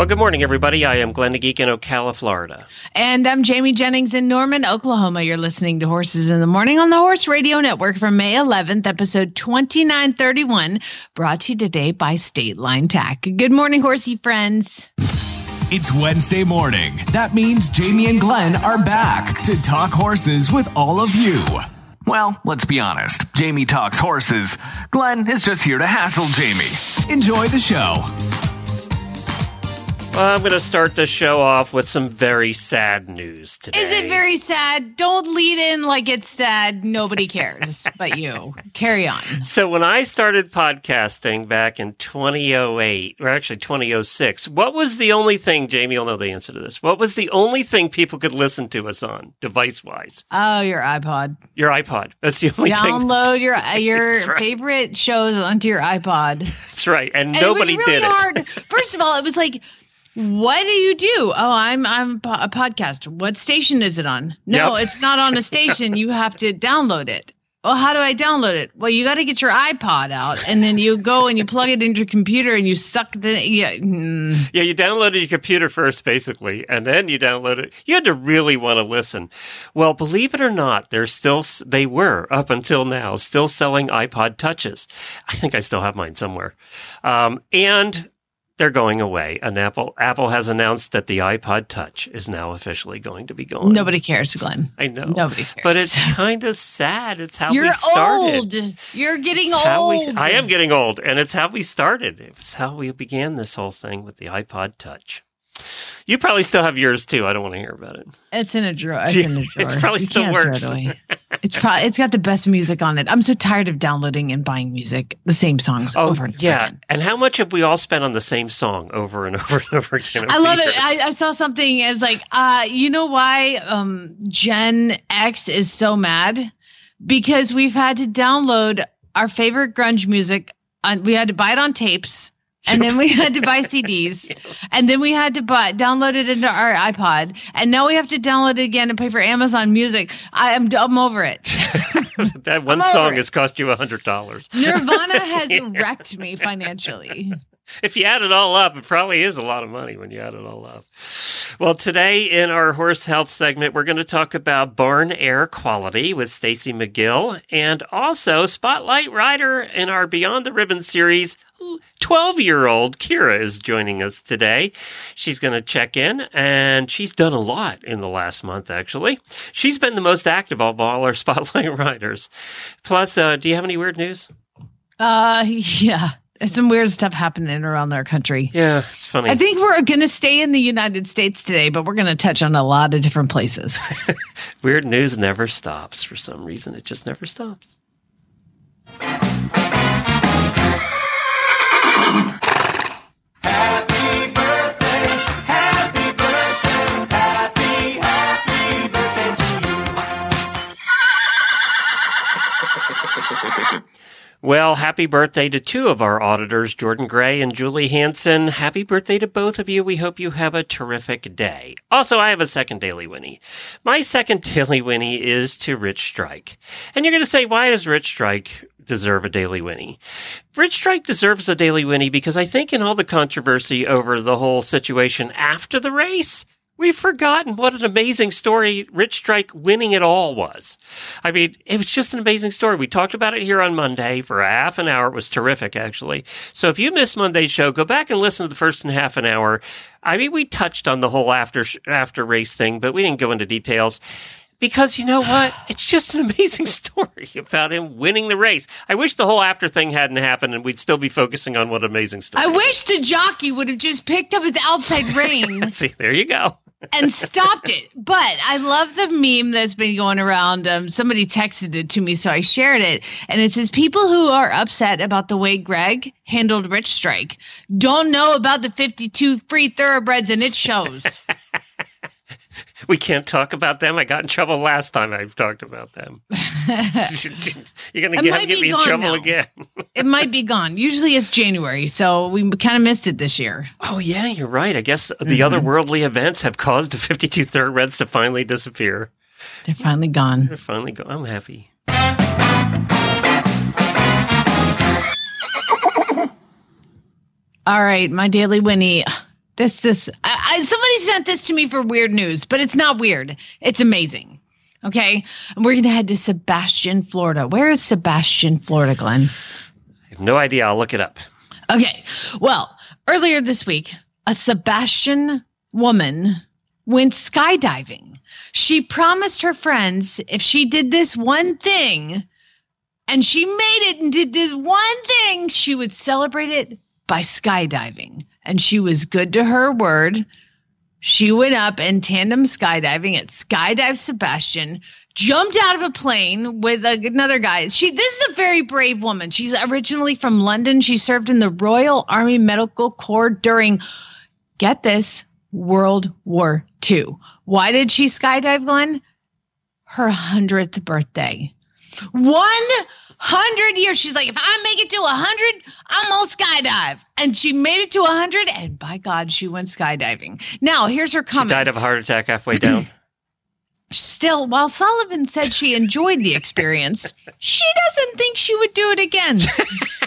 Well, good morning, everybody. I am Glenn the Geek in Ocala, Florida. And I'm Jamie Jennings in Norman, Oklahoma. You're listening to Horses in the Morning on the Horse Radio Network for May 11th, episode 2931, brought to you today by State Line Tack. Good morning, horsey friends. It's Wednesday morning. That means Jamie and Glenn are back to talk horses with all of you. Well, let's be honest. Jamie talks horses. Glenn is just here to hassle Jamie. Enjoy the show. Well, I'm going to start the show off with some very sad news today. Is it very sad? Don't lead in like it's sad. Nobody cares but you. Carry on. So, when I started podcasting back in 2008, or actually 2006, what was the only thing, Jamie you'll know the answer to this, what was the only thing people could listen to us on, device wise? Oh, your iPod. Your iPod. That's the only Download thing. Download your your right. favorite shows onto your iPod. That's right. And, And nobody it was really did it. hard. First of all, it was like, what do you do? Oh, I'm I'm a podcast. What station is it on? No, Yep. it's not on a station. You have to download it. Well, how do I download it? Well, you got to get your iPod out, and then you go and you plug it into your computer, and you suck the yeah. mm. Yeah, you downloaded your computer first, basically, and then you downloaded. You had to really want to listen. Well, believe it or not, they're still they were up until now still selling iPod touches. I think I still have mine somewhere, um, and they're going away. And Apple Apple has announced that the iPod Touch is now officially going to be gone. Nobody cares, Glenn. I know, Nobody cares. but it's kind of sad. It's how You're we started. old. You're getting It's how we- old. I am getting old, and it's how we started. It was how we began this whole thing with the iPod Touch. You probably still have yours too. I don't want to hear about it. It's in a drawer. It's in a drawer. It's probably You still it works. away. It's probably it's got the best music on it. I'm so tired of downloading and buying music, the same songs Oh, over and over yeah. again. And how much have we all spent on the same song over and over and over again? I love the it. I, I saw something as like, uh, you know why um, Gen X is so mad? Because we've had to download our favorite grunge music. On, we had to buy it on tapes, and then we had to buy CDs, and then we had to buy download it into our iPod, and now we have to download it again and pay for Amazon Music. I am I'm over it. that one I'm song has cost you a hundred dollars. Nirvana has wrecked me financially. If you add it all up, it probably is a lot of money when you add it all up. Well, today in our horse health segment, we're going to talk about barn air quality with Staci McGill and also Spotlight Rider in our Beyond the Ribbon series. 12 year old Keira is joining us today. She's going to check in and she's done a lot in the last month, actually. She's been the most active of all our Spotlight Riders. Plus, uh, do you have any weird news? Uh, yeah, some weird stuff happening around our country. Yeah, it's funny. I think we're going to stay in the United States today, but we're going to touch on a lot of different places. Weird news never stops for some reason. It just never stops. Well, happy birthday to two of our auditors, Jordan Gray and Julie Hansen. Happy birthday to both of you. We hope you have a terrific day. Also, I have a second Daily Whinnie. My second Daily Whinnie is to Rich Strike. And you're going to say, why does Rich Strike deserve a Daily Whinnie? Rich Strike deserves a Daily Whinnie because I think in all the controversy over the whole situation after the race, We've forgotten what an amazing story Rich Strike winning it all was. I mean, it was just an amazing story. We talked about it here on Monday for a half an hour. It was terrific, actually. So if you missed Monday's show, go back and listen to the first and half an hour. I mean, we touched on the whole after after race thing, but we didn't go into details because you know what? It's just an amazing story about him winning the race. I wish the whole after thing hadn't happened and we'd still be focusing on what amazing story. I wish the jockey would have just picked up his outside reins. See, there you go. And stopped it. But I love the meme that's been going around. Um, somebody texted it to me, so I shared it. And it says people who are upset about the way Greg handled Rich Strike don't know about the 52 free thoroughbreds, and it shows. we can't talk about them. I got in trouble last time I've talked about them. You're going to get, get me in trouble now. again. it might be gone. Usually it's January, so we kind of missed it this year. Oh, yeah, you're right. I guess the mm-hmm. other worldly events have caused the 52 third reds to finally disappear. They're finally gone. They're finally gone. I'm happy. All right, my daily Whinnie. This this I, I, somebody sent this to me for weird news, but it's not weird. It's amazing. Okay, and we're gonna head to Sebastian, Florida. Where is Sebastian, Florida, Glenn? I have no idea. I'll look it up. Okay, well, earlier this week, a Sebastian woman went skydiving. She promised her friends if she did this one thing, and she made it and did this one thing, she would celebrate it by skydiving. And she was good to her word. She went up and tandem skydiving at Skydive Sebastian, jumped out of a plane with a- another guy. She this is a very brave woman. She's originally from London. She served in the Royal Army Medical Corps during get this, World War II. Why did she skydive, Glenn? Her 100th birthday. 100 years. She's like, if I make it to 100, I'm going to skydive. And she made it to 100, and by God, she went skydiving. Now, here's her She comment. died of a heart attack halfway down. Still, while Sullivan said she enjoyed the experience, she doesn't think she would do it again.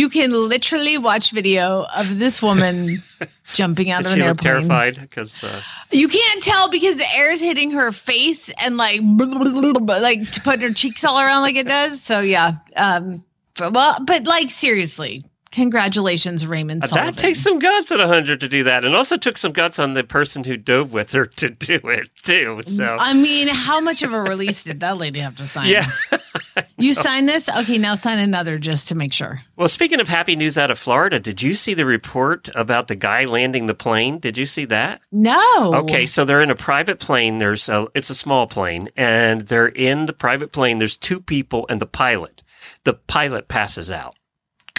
you can literally watch video of this woman jumping out of an airplane. terrified because uh, You can't tell because the air is hitting her face and like like to put her cheeks all around like it does. So yeah, um, but, well, but like seriously, congratulations, Raymond. Sullivan. that takes some guts at 100 to do that. And also took some guts on the person who dove with her to do it, too. So, I mean, how much of a release did that lady have to sign? yeah. You sign this? Okay, now sign another just to make sure. Well, speaking of happy news out of Florida, did you see the report about the guy landing the plane? Did you see that? No. Okay, so they're in a private plane. There's a, it's a small plane, and they're in the private plane. There's two people and the pilot. The pilot passes out,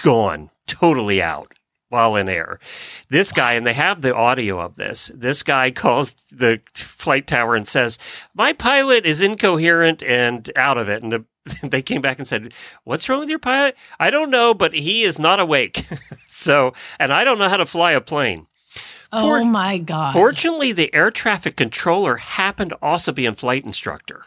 gone, totally out while in air. This guy, and they have the audio of this. This guy calls the flight tower and says, "My pilot is incoherent and out of it." And the, they came back and said, "What's wrong with your pilot?" I don't know, but he is not awake. so, and I don't know how to fly a plane. Oh my God. Fortunately, the air traffic controller happened to also be a flight instructor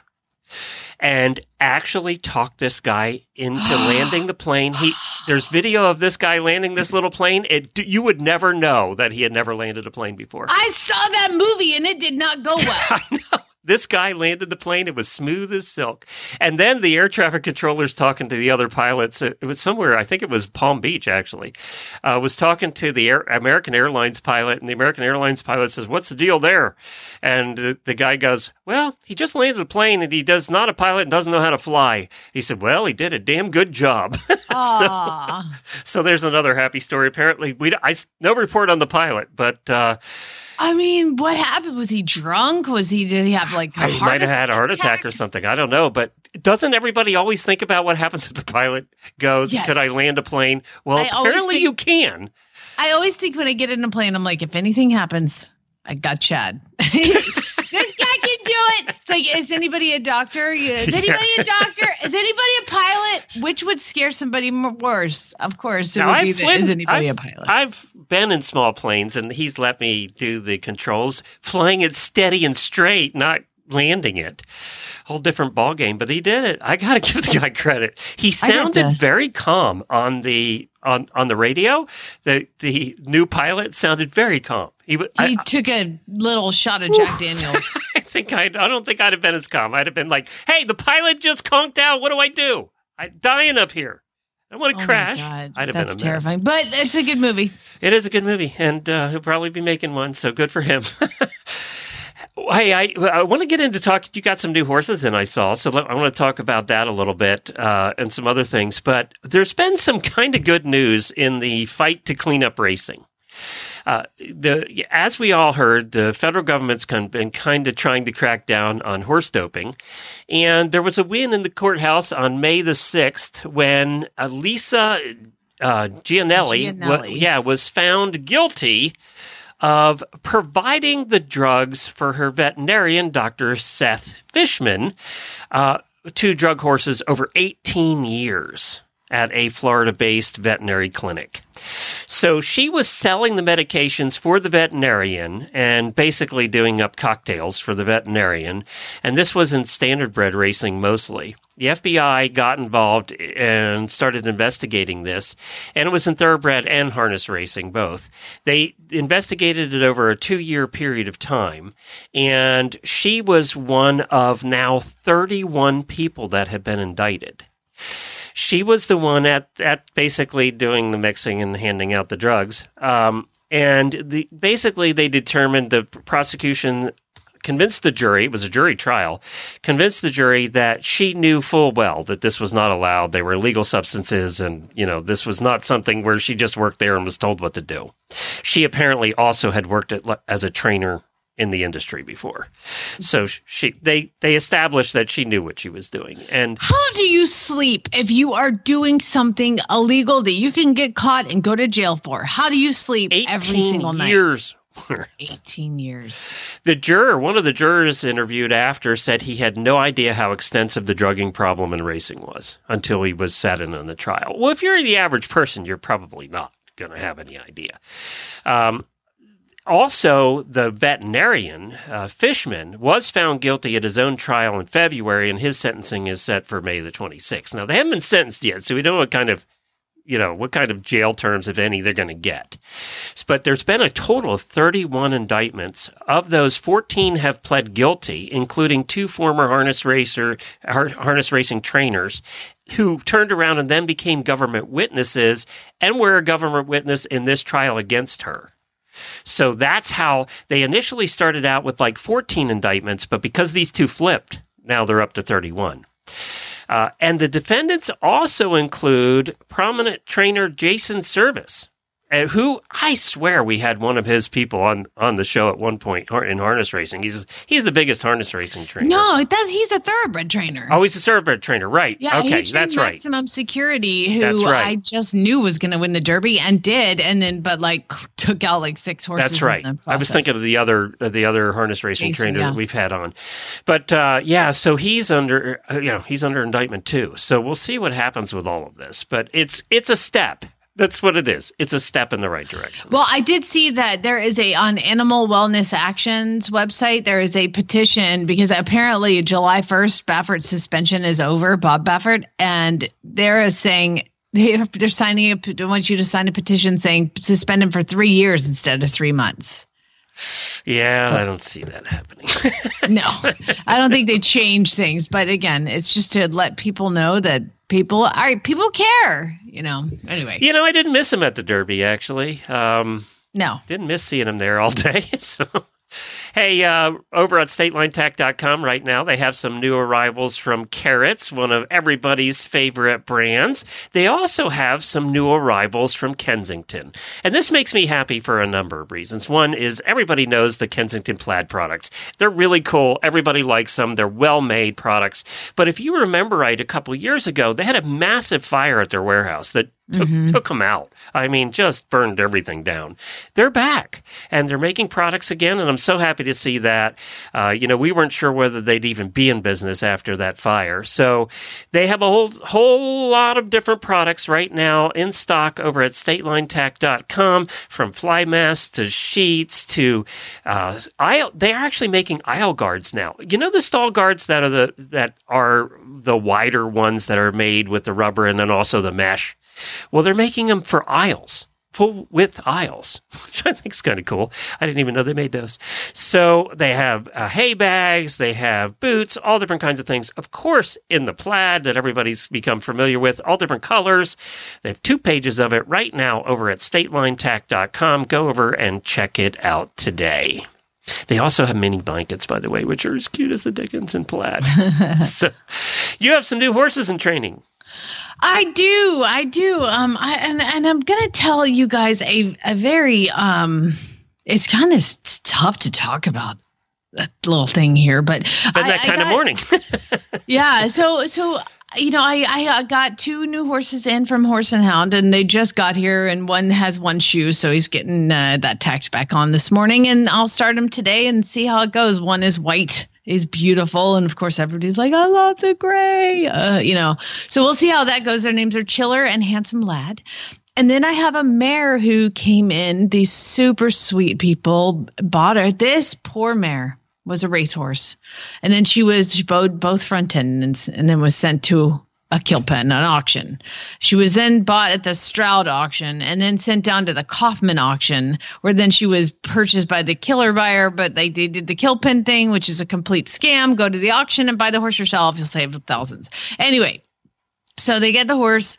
and actually talked this guy into landing the plane. He there's video of this guy landing this little plane. It you would never know that he had never landed a plane before. I saw that movie and it did not go well. This guy landed the plane. It was smooth as silk. And then the air traffic controller's talking to the other pilots. It was somewhere, I think it was Palm Beach, actually. Uh, was talking to the Air, American Airlines pilot, and the American Airlines pilot says, What's the deal there? And the, the guy goes, Well, he just landed a plane and he does not a pilot and doesn't know how to fly. He said, Well, he did a damn good job. so, so there's another happy story. Apparently, we I, no report on the pilot, but uh, I mean, what happened? Was he drunk? Was he? Did he have like a heart might have had a heart attack or something. I don't know. But doesn't everybody always think about what happens if the pilot goes, Yes. could I land a plane? Well, I apparently think- you can. I always think when I get in a plane, I'm like, if anything happens, I got Chad. this guy can do it. It's like, is anybody a doctor? Yeah. Is Yeah. anybody a doctor? Is anybody a pilot? Which would scare somebody more worse? Of course, it Now, would I've be the, is anybody I've- a pilot? I've been in small planes and he's let me do the controls, flying it steady and straight, not landing it. Whole different ball game, but he did it. I got to give the guy credit. He sounded very calm on the on on the radio. The the new pilot sounded very calm. He wa- I, he took a little shot of Jack Daniels. I think I I don't think I'd have been as calm. I'd have been like, "Hey, the pilot just conked out. What do I do? I'm dying up here. I want Oh to my crash." I'd have That's been a mess. terrifying, but it's a good movie. It is a good movie, and uh, he'll probably be making one. So good for him. Hey, I, I want to get into talk. You got some new horses in, I saw. So let, I want to talk about that a little bit uh, and some other things. But there's been some kind of good news in the fight to clean up racing. Uh, the as we all heard, the federal government's been kind of trying to crack down on horse doping, and there was a win in the courthouse on May the sixth when uh, Lisa uh, Giannelli, Giannelli. yeah, was found guilty of providing the drugs for her veterinarian, Dr. Seth Fishman, uh, to drug horses over 18 years at a Florida based veterinary clinic. So she was selling the medications for the veterinarian and basically doing up cocktails for the veterinarian. And this was in standardbred racing mostly. The FBI got involved and started investigating this, and it was in thoroughbred and harness racing both. They investigated it over a two year period of time, and she was one of now 31 people that had been indicted she was the one at at basically doing the mixing and handing out the drugs. Um, and the basically they determined the prosecution convinced the jury, it was a jury trial, convinced the jury that she knew full well that this was not allowed. They were illegal substances and, you know, this was not something where she just worked there and was told what to do. She apparently also had worked at, as a trainer in the industry before. So she they they established that she knew what she was doing. And how do you sleep if you are doing something illegal that you can get caught and go to jail for? How do you sleep every single night? years. night? 18 years. The juror, one of the jurors interviewed after, said he had no idea how extensive the drugging problem in racing was until he was sat in on the trial. Well, if you're the average person, you're probably not going to have any idea. Um, also, the veterinarian, uh, Fishman, was found guilty at his own trial in February, and his sentencing is set for May the 26th. Now, they haven't been sentenced yet, so we don't know what kind of you know what kind of jail terms if any they're going to get. But there's been a total of 31 indictments. Of those 14 have pled guilty including two former harness racer harness racing trainers who turned around and then became government witnesses and were a government witness in this trial against her so that's how they initially started out with like 14 indictments, but because these two flipped, now they're up to 31. Uh, and the defendants also include prominent trainer Jason Servis, uh, who I swear we had one of his people on on the show at one point in harness racing. He's he's the biggest harness racing trainer. No, that he's a thoroughbred trainer. Oh, he's a thoroughbred trainer, right? Yeah, okay, that's right. Maximum Security, who right. I just knew was going to win the Derby and did, and then but like took out like six horses. That's right. I was thinking of the other uh, the other harness racing Jason, trainer yeah. that we've had on, but uh, yeah, so he's under uh, you know he's under indictment too. So we'll see what happens with all of this, but it's it's a step that's what it is. It's a step in the right direction. Well, I did see that there is a on Animal Wellness Actions website. There is a petition because apparently July first, Baffert's suspension is over. Bob Baffert, and they're saying they they're signing a. They want you to sign a petition saying suspend him for three years instead of three months. Yeah, so, I don't see that happening. no, I don't think they change things. But again, it's just to let people know that people are people care. You know. Anyway, you know, I didn't miss him at the Derby. Actually, um, no, didn't miss seeing him there all day. So Hey, uh, over at statelinetack.com right now, they have some new arrivals from Carrots, one of everybody's favorite brands. They also have some new arrivals from Kensington. And this makes me happy for a number of reasons. One is everybody knows the Kensington plaid products. They're really cool. Everybody likes them. They're well made products. But if you remember right, a couple years ago, they had a massive fire at their warehouse that took, mm-hmm. took them out. I mean, just burned everything down. They're back and they're making products again, and I'm so happy to see that. Uh, you know, we weren't sure whether they'd even be in business after that fire, so they have a whole whole lot of different products right now in stock over at StatelineTack.com, from fly masks to sheets to uh, aisle. They are actually making aisle guards now. You know the stall guards that are the that are the wider ones that are made with the rubber and then also the mesh. Well, they're making them for aisles, full width aisles, which I think is kind of cool. I didn't even know they made those. So they have uh, hay bags, they have boots, all different kinds of things. Of course, in the plaid that everybody's become familiar with, all different colors. They have two pages of it right now over at statelinetack.com. Go over and check it out today. They also have mini blankets, by the way, which are as cute as the Dickens in plaid. so you have some new horses in training. I do, I do. Um, I, and and I'm gonna tell you guys a a very um, it's kind of tough to talk about that little thing here, but that kind got, of morning. yeah. So so you know, I, I uh, got two new horses in from Horse and Hound, and they just got here, and one has one shoe, so he's getting uh, that tacked back on this morning, and I'll start him today and see how it goes. One is white, is beautiful, and of course, everybody's like, "I love the gray," uh, you know. So we'll see how that goes. Their names are Chiller and Handsome Lad. And then I have a mare who came in. These super sweet people bought her. This poor mare was a racehorse, and then she was she bowed both front ends, and then was sent to a kill pen, an auction. She was then bought at the Stroud auction, and then sent down to the Kaufman auction, where then she was purchased by the killer buyer. But they, they did the kill pen thing, which is a complete scam. Go to the auction and buy the horse yourself; you'll save thousands. Anyway, so they get the horse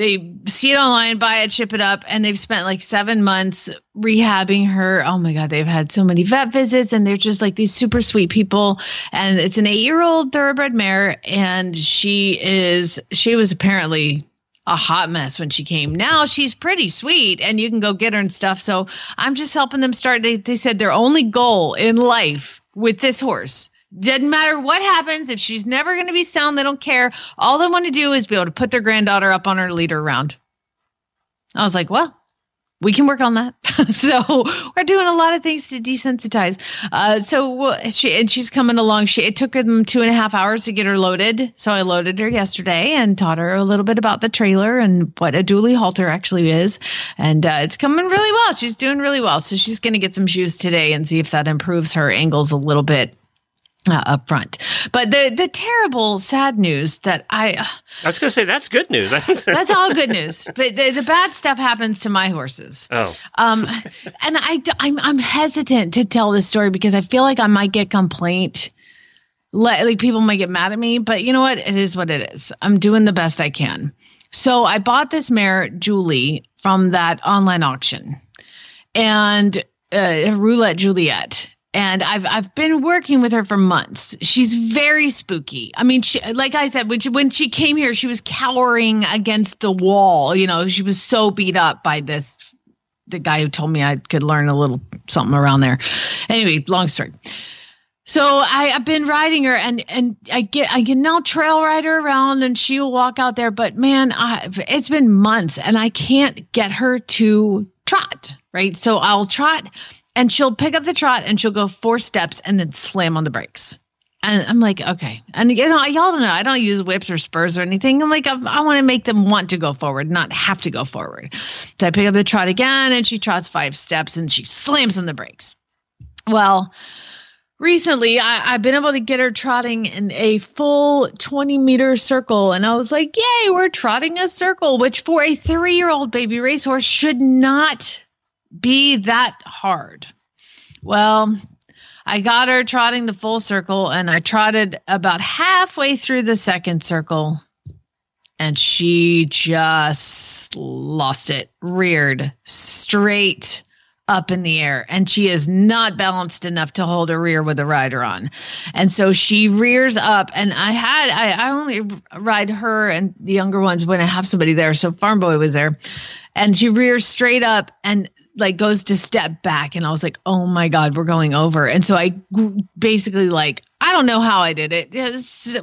they see it online, buy it, ship it up, and they've spent like seven months rehabbing her. Oh my God, they've had so many vet visits, and they're just like these super sweet people. And it's an eight year old thoroughbred mare, and she is, she was apparently a hot mess when she came. Now she's pretty sweet and you can go get her and stuff. So I'm just helping them start. They, they said their only goal in life with this horse doesn't matter what happens. If she's never going to be sound, they don't care. All they want to do is be able to put their granddaughter up on her leader around. I was like, well, we can work on that. so we're doing a lot of things to desensitize. Uh, so she and she's coming along. She it took them two and a half hours to get her loaded. So I loaded her yesterday and taught her a little bit about the trailer and what a dually halter actually is. And uh, it's coming really well. She's doing really well. So she's going to get some shoes today and see if that improves her angles a little bit uh, up front. But the the terrible, sad news that I I was going to say that's good news. that's all good news. But the, the bad stuff happens to my horses. Oh, um, and I I'm I'm hesitant to tell this story because I feel like I might get complaint. Like people might get mad at me, but you know what? It is what it is. I'm doing the best I can. So I bought this mare, Julie, from that online auction, and uh, Roulette Juliet and I've I've been working with her for months. She's very spooky. I mean, she, like I said, when she, when she came here, she was cowering against the wall. You know, she was so beat up by this the guy who told me I could learn a little something around there. Anyway, long story. So I, have been riding her, and and I get I can now trail ride her around, and she'll walk out there. But man, I, it's been months, and I can't get her to trot. Right, so I'll trot and she'll pick up the trot and she'll go four steps and then slam on the brakes. And I'm like, okay. And you know, y'all don't know, I don't use whips or spurs or anything. I'm like, I, I want to make them want to go forward, not have to go forward. So I pick up the trot again and she trots five steps and she slams on the brakes. Well, recently I, have been able to get her trotting in a full 20 meter circle. And I was like, yay, we're trotting a circle, which for a three year old baby racehorse should not be that hard. Well, I got her trotting the full circle and I trotted about halfway through the second circle and she just lost it, reared straight up in the air and she is not balanced enough to hold a rear with a rider on and so she rears up and i had I, I only ride her and the younger ones when i have somebody there so farm boy was there and she rears straight up and like goes to step back and I was like, "Oh my god, we're going over." And so I basically like I don't know how I did it.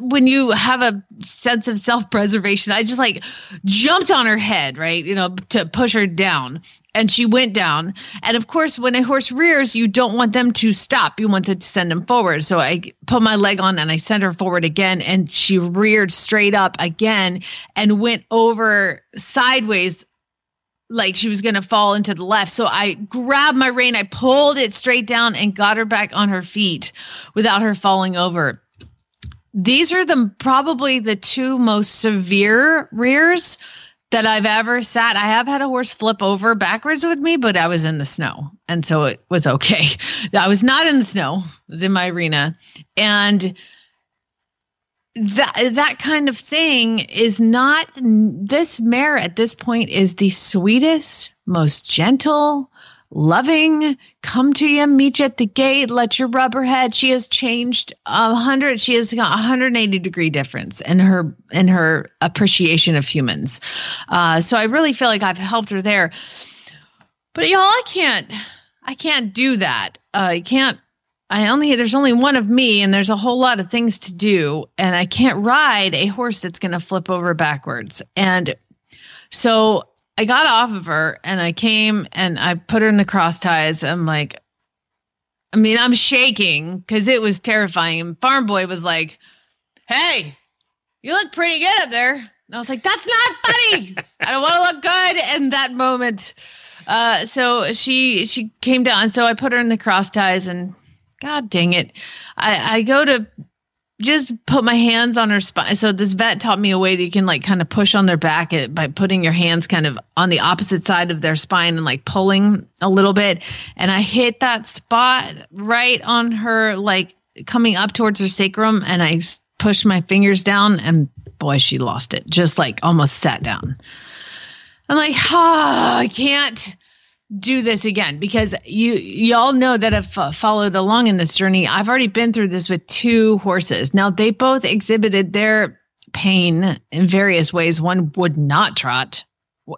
When you have a sense of self-preservation, I just like jumped on her head, right? You know, to push her down. And she went down. And of course, when a horse rears, you don't want them to stop. You want to send them forward. So I put my leg on and I sent her forward again. And she reared straight up again and went over sideways like she was going to fall into the left. So I grabbed my rein, I pulled it straight down and got her back on her feet without her falling over. These are the probably the two most severe rears that I've ever sat. I have had a horse flip over backwards with me, but I was in the snow. And so it was okay. I was not in the snow. I was in my arena. And that that kind of thing is not this mare at this point is the sweetest most gentle loving come to you meet you at the gate let you rub her head. She has changed a hundred she has got a 180 degree difference in her in her appreciation of humans. Uh, so i really feel like i've helped her there. But y'all i can't i can't do that. Uh, i can't I only there's only one of me and there's a whole lot of things to do and I can't ride a horse that's going to flip over backwards. And so I got off of her and I came and I put her in the cross ties. I'm like I mean, I'm shaking cuz it was terrifying. And Farm Boy was like, "Hey, you look pretty good up there." And I was like, "That's not funny. I don't want to look good." In that moment, uh, so she she came down. So I put her in the cross ties, and God dang it, I I go to just put my hands on her spine. So this vet taught me a way that you can like kind of push on their back by putting your hands kind of on the opposite side of their spine and like pulling a little bit. And I hit that spot right on her, like coming up towards her sacrum, and I pushed my fingers down, and boy, she lost it. Just like almost sat down. I'm like, ah, I can't do this again because you y'all know that I've followed along in this journey. I've already been through this with two horses. Now they both exhibited their pain in various ways. One would not trot,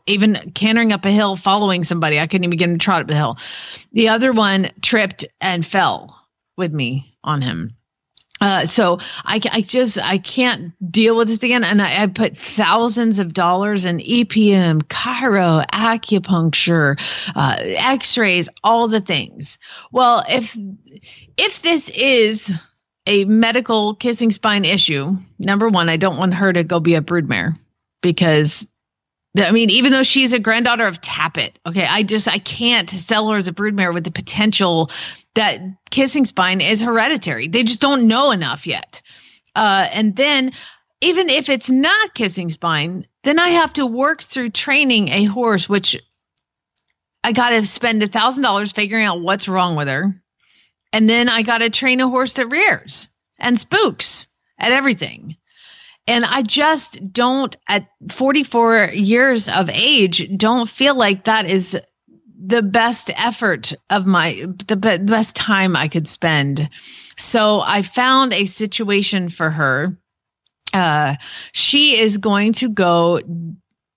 even cantering up a hill, following somebody. I couldn't even get him to trot up the hill. The other one tripped and fell with me on him. Uh, so I, I just I can't deal with this again, and I, I put thousands of dollars in EPM, chiro, acupuncture, uh, X-rays, all the things. Well, if if this is a medical kissing spine issue, number one, I don't want her to go be a broodmare because I mean, even though she's a granddaughter of Tapit, okay, I just I can't sell her as a broodmare with the potential that kissing spine is hereditary. They just don't know enough yet. Uh, and then, even if it's not kissing spine, then I have to work through training a horse, which I got to spend a thousand dollars figuring out what's wrong with her, and then I got to train a horse that rears and spooks at everything. And I just don't, at 44 years of age, don't feel like that is the best effort of my the be- best time I could spend. So I found a situation for her. Uh, she is going to go.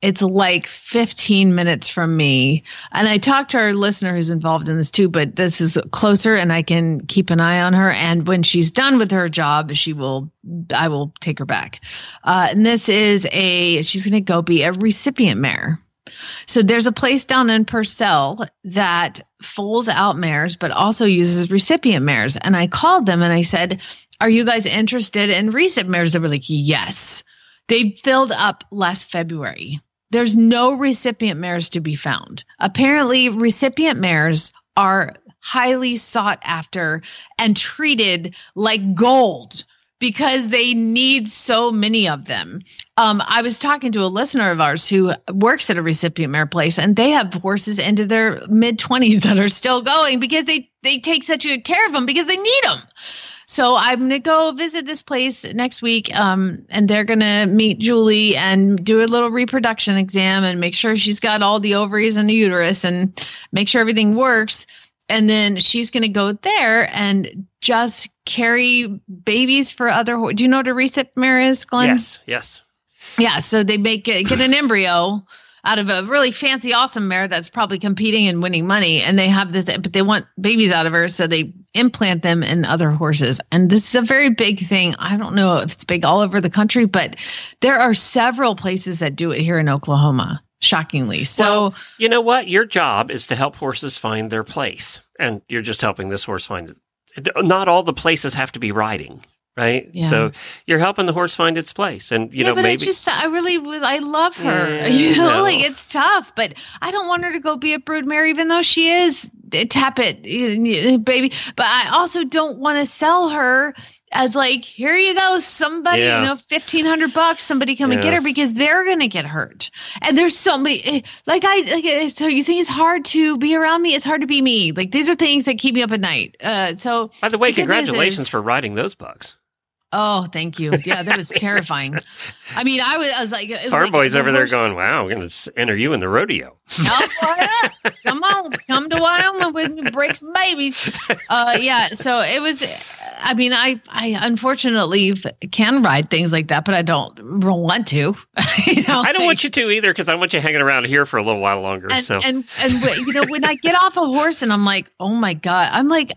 It's like 15 minutes from me. And I talked to our listener who's involved in this too, but this is closer and I can keep an eye on her. And when she's done with her job, she will, I will take her back. Uh, and this is a, she's going to go be a recipient mare. So there's a place down in Purcell that foals out mares, but also uses recipient mares. And I called them and I said, Are you guys interested in recipient mares? They were like, Yes. They filled up last February. There's no recipient mares to be found. Apparently, recipient mares are highly sought after and treated like gold because they need so many of them. Um, I was talking to a listener of ours who works at a recipient mare place, and they have horses into their mid twenties that are still going because they they take such good care of them because they need them. So I'm gonna go visit this place next week, um, and they're gonna meet Julie and do a little reproduction exam and make sure she's got all the ovaries and the uterus and make sure everything works. And then she's gonna go there and just carry babies for other. ho- Do you know what a recip mare is, Glenn? Yes, yes. Yeah, so they make it, get an embryo out of a really fancy, awesome mare that's probably competing and winning money, and they have this, but they want babies out of her, so they implant them in other horses. And this is a very big thing. I don't know if it's big all over the country, but there are several places that do it here in Oklahoma. Shockingly, so Well, you know what? Your job is to help horses find their place, and you're just helping this horse find it. Not all the places have to be riding, right? Yeah. So you're helping the horse find its place, and you yeah, know but maybe I just I really I love her. Yeah, you know, no. like it's tough, but I don't want her to go be a broodmare, even though she is Tapit baby. But I also don't want to sell her as like here you go, somebody Yeah. you know fifteen hundred bucks, somebody come and get her because they're gonna get hurt. And there's so many eh, like I like eh, so you think it's hard to be around me? It's hard to be me. Like these are things that keep me up at night. Uh, so By the way, the congratulations is- for riding those bugs. Oh, thank you. Yeah, that was terrifying. I mean, I was, I was like, was Farm like boys the over there going, "Wow, we're going to enter you in the rodeo." Oh, come on, come to Wyoming with me, break some babies. Uh, yeah. So it was. I mean, I I unfortunately can ride things like that, but I don't want to. you know, I don't want you to either because I want you hanging around here for a little while longer. And so and and you know, when I get off a horse and I'm like, oh my god, I'm like.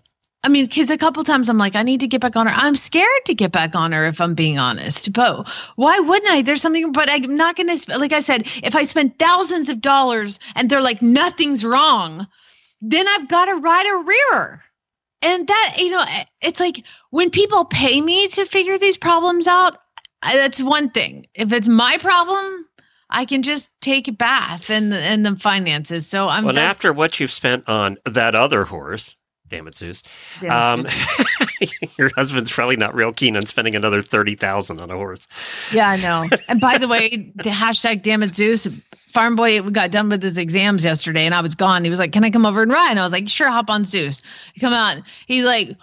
I mean, because a couple times I'm like, I need to get back on her. I'm scared to get back on her if I'm being honest. But why wouldn't I? There's something, but I'm not going to, like I said, if I spend thousands of dollars and they're like, nothing's wrong, then I've got to ride a rear. And that, you know, eh, it's like when people pay me to figure these problems out, that's one thing. If it's my problem, I can just take a bath and the, and the finances. So I'm. Well, after what you've spent on that other horse, damn it, Zeus. Damn Um, your husband's probably not real keen on spending another thirty thousand on a horse. Yeah, I know. and by the way, the hashtag damn it Zeus, farm boy got done with his exams yesterday and I was gone. He was like, Can I come over and ride? And I was like, Sure, hop on Zeus. Come on. He's like,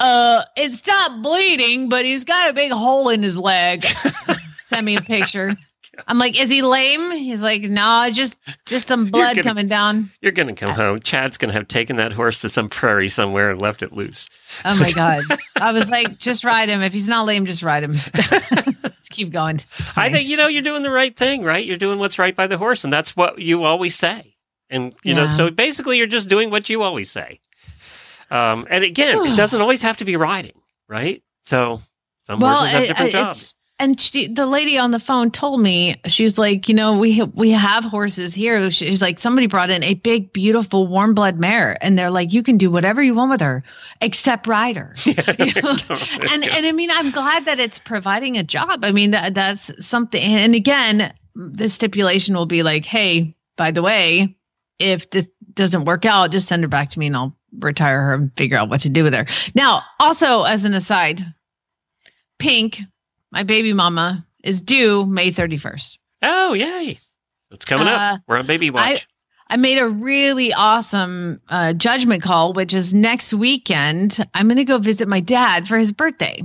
uh, it stopped bleeding, but he's got a big hole in his leg. Send me a picture. I'm like, is he lame? He's like, no, just just some blood gonna- coming down. You're to come home. Chad's to have taken that horse to some prairie somewhere and left it loose. Oh my god! I was like, just ride him. If he's not lame, just ride him. just keep going. I think you know you're doing the right thing, right? You're doing what's right by the horse, and that's what you always say. And you know, so basically, you're just doing what you always say. Um, and again, it doesn't always have to be riding, right? So some Well, horses have it- different it's- jobs. And she, the lady on the phone told me she's like you know we we have horses here. She's like somebody brought in a big beautiful warm blood mare. And they're like you can do whatever you want with her except ride her. You know? Oh and and i mean i'm glad that it's providing a job. I mean that that's something and again the stipulation will be like hey by the way if this doesn't work out just send her back to me and i'll retire her and figure out what to do with her. Now also as an aside pink my baby mama is due May 31st. Oh, yay! It's coming Uh, up. We're on baby watch. I made a really awesome uh, judgment call, which is next weekend. I'm going to go visit my dad for his birthday.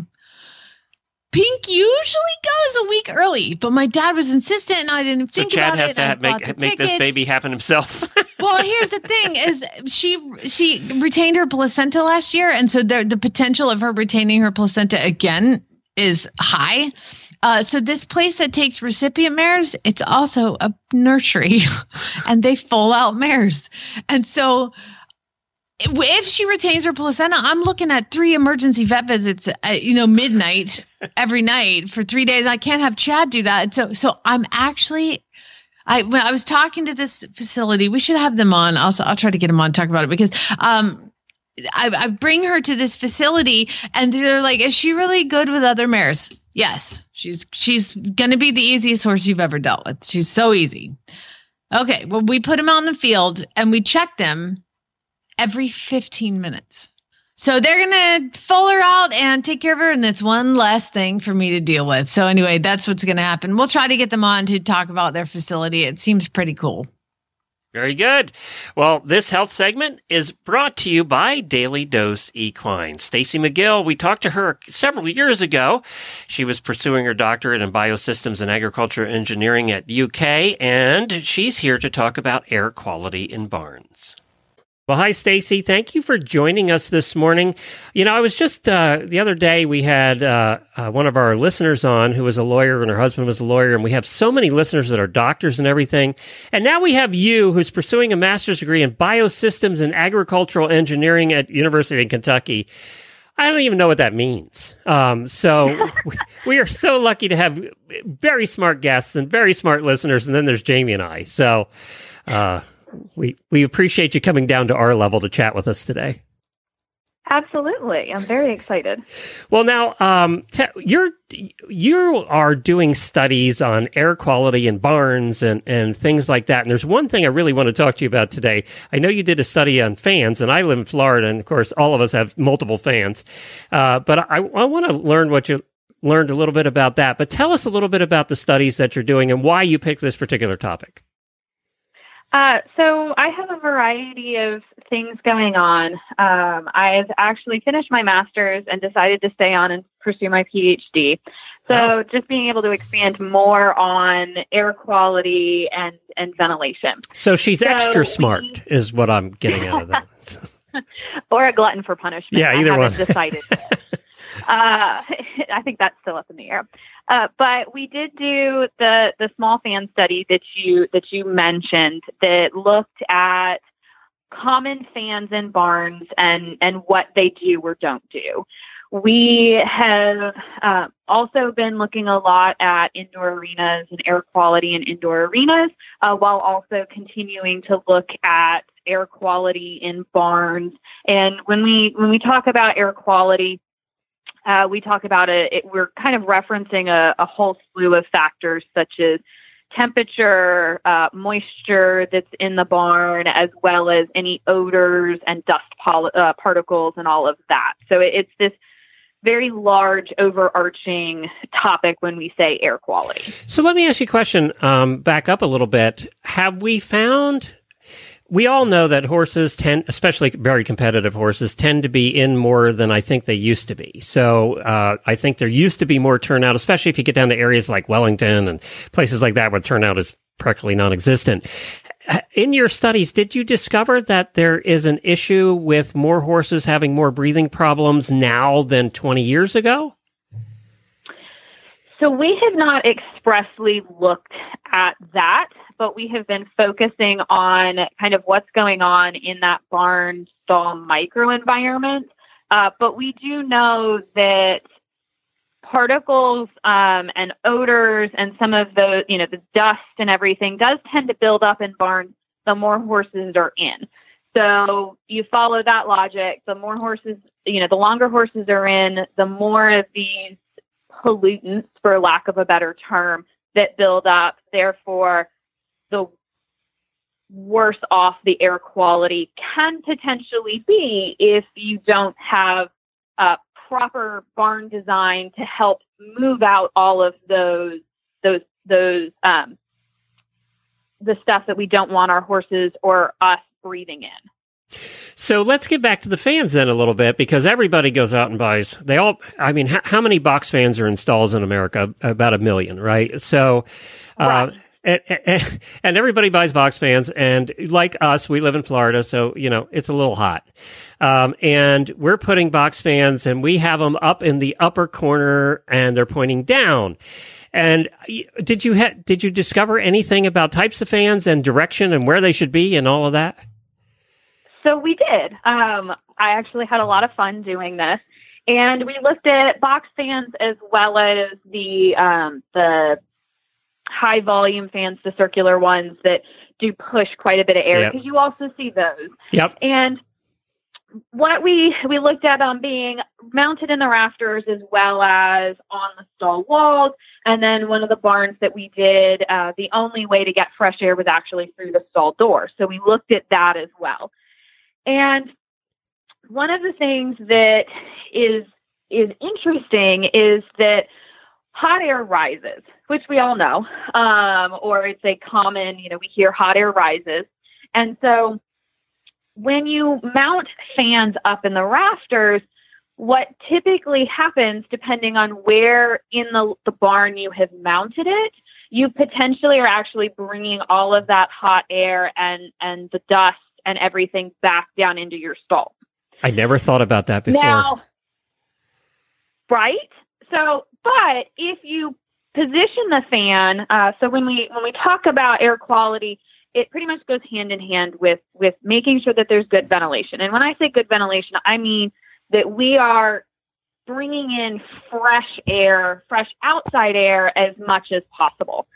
Pink usually goes a week early, but my dad was insistent, and I didn't so think Chad about has it. to I ha- make make this baby happen himself. well, here's the thing: is she she retained her placenta last year, and so the the potential of her retaining her placenta again is high. Uh, so this place that takes recipient mares, it's also a nursery, and they full out mares, and so. If she retains her placenta, I'm looking at three emergency vet visits at you know midnight every night for three days. I can't have Chad do that. So so I'm actually I when I was talking to this facility, we should have them on. Also, I'll try to get them on talk about it because um I, I bring her to this facility and they're like, is she really good with other mares? Yes, she's she's gonna be the easiest horse you've ever dealt with. She's so easy. Okay, well, we put them out in the field and we check them every 15 minutes. So they're gonna full her out and take care of her, and that's one less thing for me to deal with. So anyway, that's what's gonna happen. We'll try to get them on to talk about their facility. It seems pretty cool. Very good. Well, this health segment is brought to you by Daily Dose Equine. Staci McGill, we talked to her several years ago. She was pursuing her doctorate in biosystems and agriculture engineering at UK, and she's here to talk about air quality in barns. Well, hi, Staci. Thank you for joining us this morning. You know, I was just uh, the other day we had uh, uh, one of our listeners on who was a lawyer and her husband was a lawyer, and we have so many listeners that are doctors and everything. And now we have you who's pursuing a master's degree in biosystems and agricultural engineering at University of Kentucky. I don't even know what that means. Um, so we, we are so lucky to have very smart guests and very smart listeners, and then there's Jamie and I. So. We we appreciate you coming down to our level to chat with us today. Absolutely. I'm very excited. Well, now um, te- you're you are doing studies on air quality in barns and and things like that. And there's one thing I really want to talk to you about today. I know you did a study on fans, and I live in Florida, and of course, all of us have multiple fans. Uh, but I, I want to learn what you learned a little bit about that. But tell us a little bit about the studies that you're doing and why you picked this particular topic. Uh, so I have a variety of things going on. Um, I've actually finished my master's and decided to stay on and pursue my PhD. So just being able to expand more on air quality and, and ventilation, So she's So extra we- smart, is what I'm getting out of that. or a glutton for punishment. Yeah, either one. decided. uh, I think that's still up in the air. Uh, but we did do the the small fan study that you that you mentioned that looked at common fans in barns and and what they do or don't do. We have uh, also been looking a lot at indoor arenas and air quality in indoor arenas, uh, while also continuing to look at air quality in barns. And when we when we talk about air quality, uh, we talk about it, it, We're kind of referencing a, a whole slew of factors such as temperature, uh, moisture that's in the barn, as well as any odors and dust pol- uh, particles and all of that. So it, it's this very large, overarching topic when we say air quality. So let me ask you a question. Um, back up a little bit. Have we found we all know that horses tend, especially very competitive horses, tend to be in more than I think they used to be. So uh, I think there used to be more turnout, especially if you get down to areas like Wellington and places like that where turnout is practically non-existent. In your studies, did you discover that there is an issue with more horses having more breathing problems now than 20 years ago? So we have not expressly looked at that, but we have been focusing on kind of what's going on in that barn stall microenvironment. Uh, but we do know that particles um, and odors and some of the, you know, the dust and everything does tend to build up in barns the more horses are in. So you follow that logic. The more horses, you know, the longer horses are in, the more of these pollutants, for lack of a better term, that build up. Therefore, the worse off the air quality can potentially be if you don't have a proper barn design to help move out all of those those those um, the stuff that we don't want our horses or us breathing in. So let's get back to the fans then a little bit because everybody goes out and buys. They all, I mean, h- how many box fans are installed in America? About a million, right? So, uh, right. And, and, and, everybody buys box fans. And like us, we live in Florida, so you know it's a little hot. Um, and we're putting box fans, and we have them up in the upper corner, and they're pointing down. And did you ha- did you discover anything about types of fans and direction and where they should be and all of that? So we did. Um, I actually had a lot of fun doing this, and we looked at box fans as well as the um, the high volume fans, the circular ones that do push quite a bit of air because yep. you also see those. Yep. And what we we looked at on um, being mounted in the rafters as well as on the stall walls and then one of the barns that we did uh, the only way to get fresh air was actually through the stall door so we looked at that as well and one of the things that is is interesting is that hot air rises, which we all know, um, or it's a common, you know, we hear hot air rises. And so when you mount fans up in the rafters, what typically happens, depending on where in the, the barn you have mounted it, you potentially are actually bringing all of that hot air and, and the dust and everything back down into your stall. I never thought about that before. Now, right? So, but if you position the fan, uh, so when we when we talk about air quality, it pretty much goes hand in hand with with making sure that there's good ventilation. And when I say good ventilation, I mean that we are bringing in fresh air, fresh outside air as much as possible.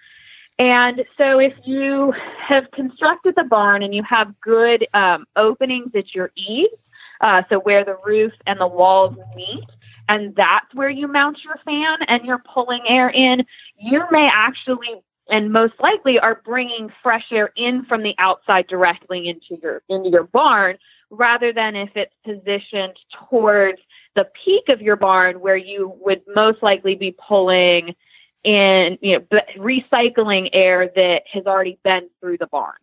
And so, if you have constructed the barn and you have good um, openings at your eaves, uh, so where the roof and the walls meet, and that's where you mount your fan and you're pulling air in, you may actually and most likely are bringing fresh air in from the outside directly into your into your barn rather than if it's positioned towards the peak of your barn where you would most likely be pulling in you know recycling air that has already been through the barn.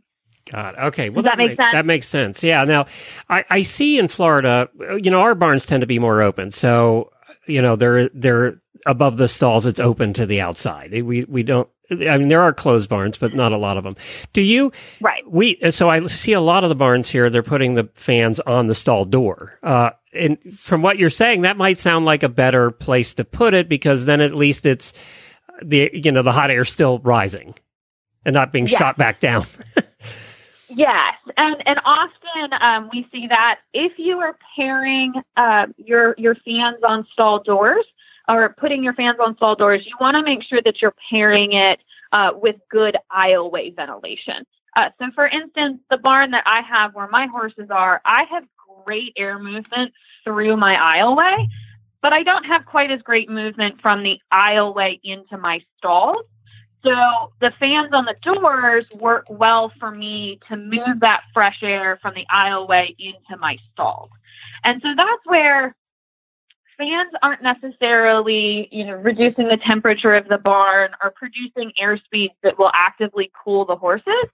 God. Okay. Well, Does that, that make sense? That makes sense. Yeah. Now, I, I see in Florida, you know, our barns tend to be more open. So, you know, they're they're above the stalls. It's open to the outside. We we don't. I mean, there are closed barns, but not a lot of them. Do you? Right. We so I see a lot of the barns here. They're putting the fans on the stall door. Uh, and from what you're saying, that might sound like a better place to put it because then at least it's the you know the hot air still rising and not being shot back down. Yes, and and often um, we see that if you are pairing uh, your your fans on stall doors or putting your fans on stall doors, you want to make sure that you're pairing it uh, with good aisleway ventilation. Uh, so, for instance, the barn that I have where my horses are, I have great air movement through my aisleway, but I don't have quite as great movement from the aisleway into my stalls. So the fans on the doors work well for me to move that fresh air from the aisleway into my stalls. And so that's where fans aren't necessarily, you know, reducing the temperature of the barn or producing air speeds that will actively cool the horses,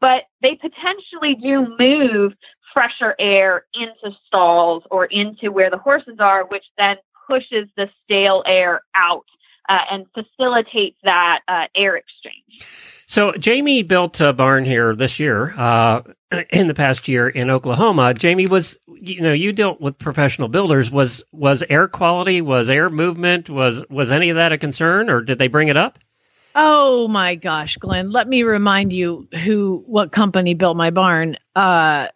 but they potentially do move fresher air into stalls or into where the horses are, which then pushes the stale air out uh, and facilitates that uh, air exchange. So Jamie built a barn here this year, uh, in the past year in Oklahoma. Jamie was, you know, you dealt with professional builders. Was was air quality, was air movement, was was any of that a concern, or did they bring it up? Oh my gosh, Glenn! Let me remind you who, what company built my barn. Uh,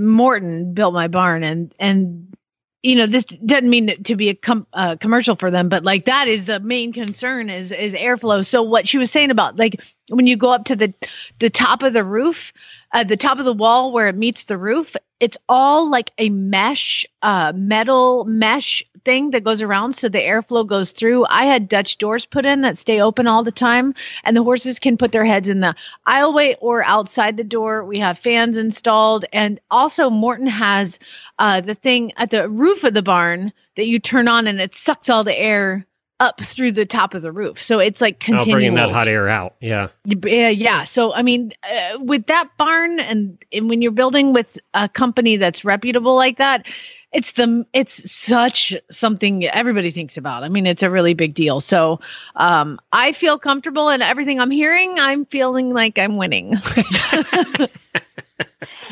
Morton built my barn, and and you know this doesn't mean to be a com- uh, commercial for them but like that is the main concern is is airflow. So what she was saying about like when you go up to the the top of the roof uh, the top of the wall where it meets the roof it's all like a mesh uh metal mesh thing that goes around so the airflow goes through. I had Dutch doors put in that stay open all the time, and the horses can put their heads in the aisleway or outside the door. We have fans installed, and also Morton has uh, the thing at the roof of the barn that you turn on, and it sucks all the air up through the top of the roof. So it's like continuous. Oh, bringing that hot air out. Yeah. Yeah. Yeah. So, I mean, uh, with that barn and, and when you're building with a company that's reputable like that, it's the it's such something everybody thinks about. I mean, it's a really big deal. So um, I feel comfortable, and everything I'm hearing, I'm feeling like I'm winning.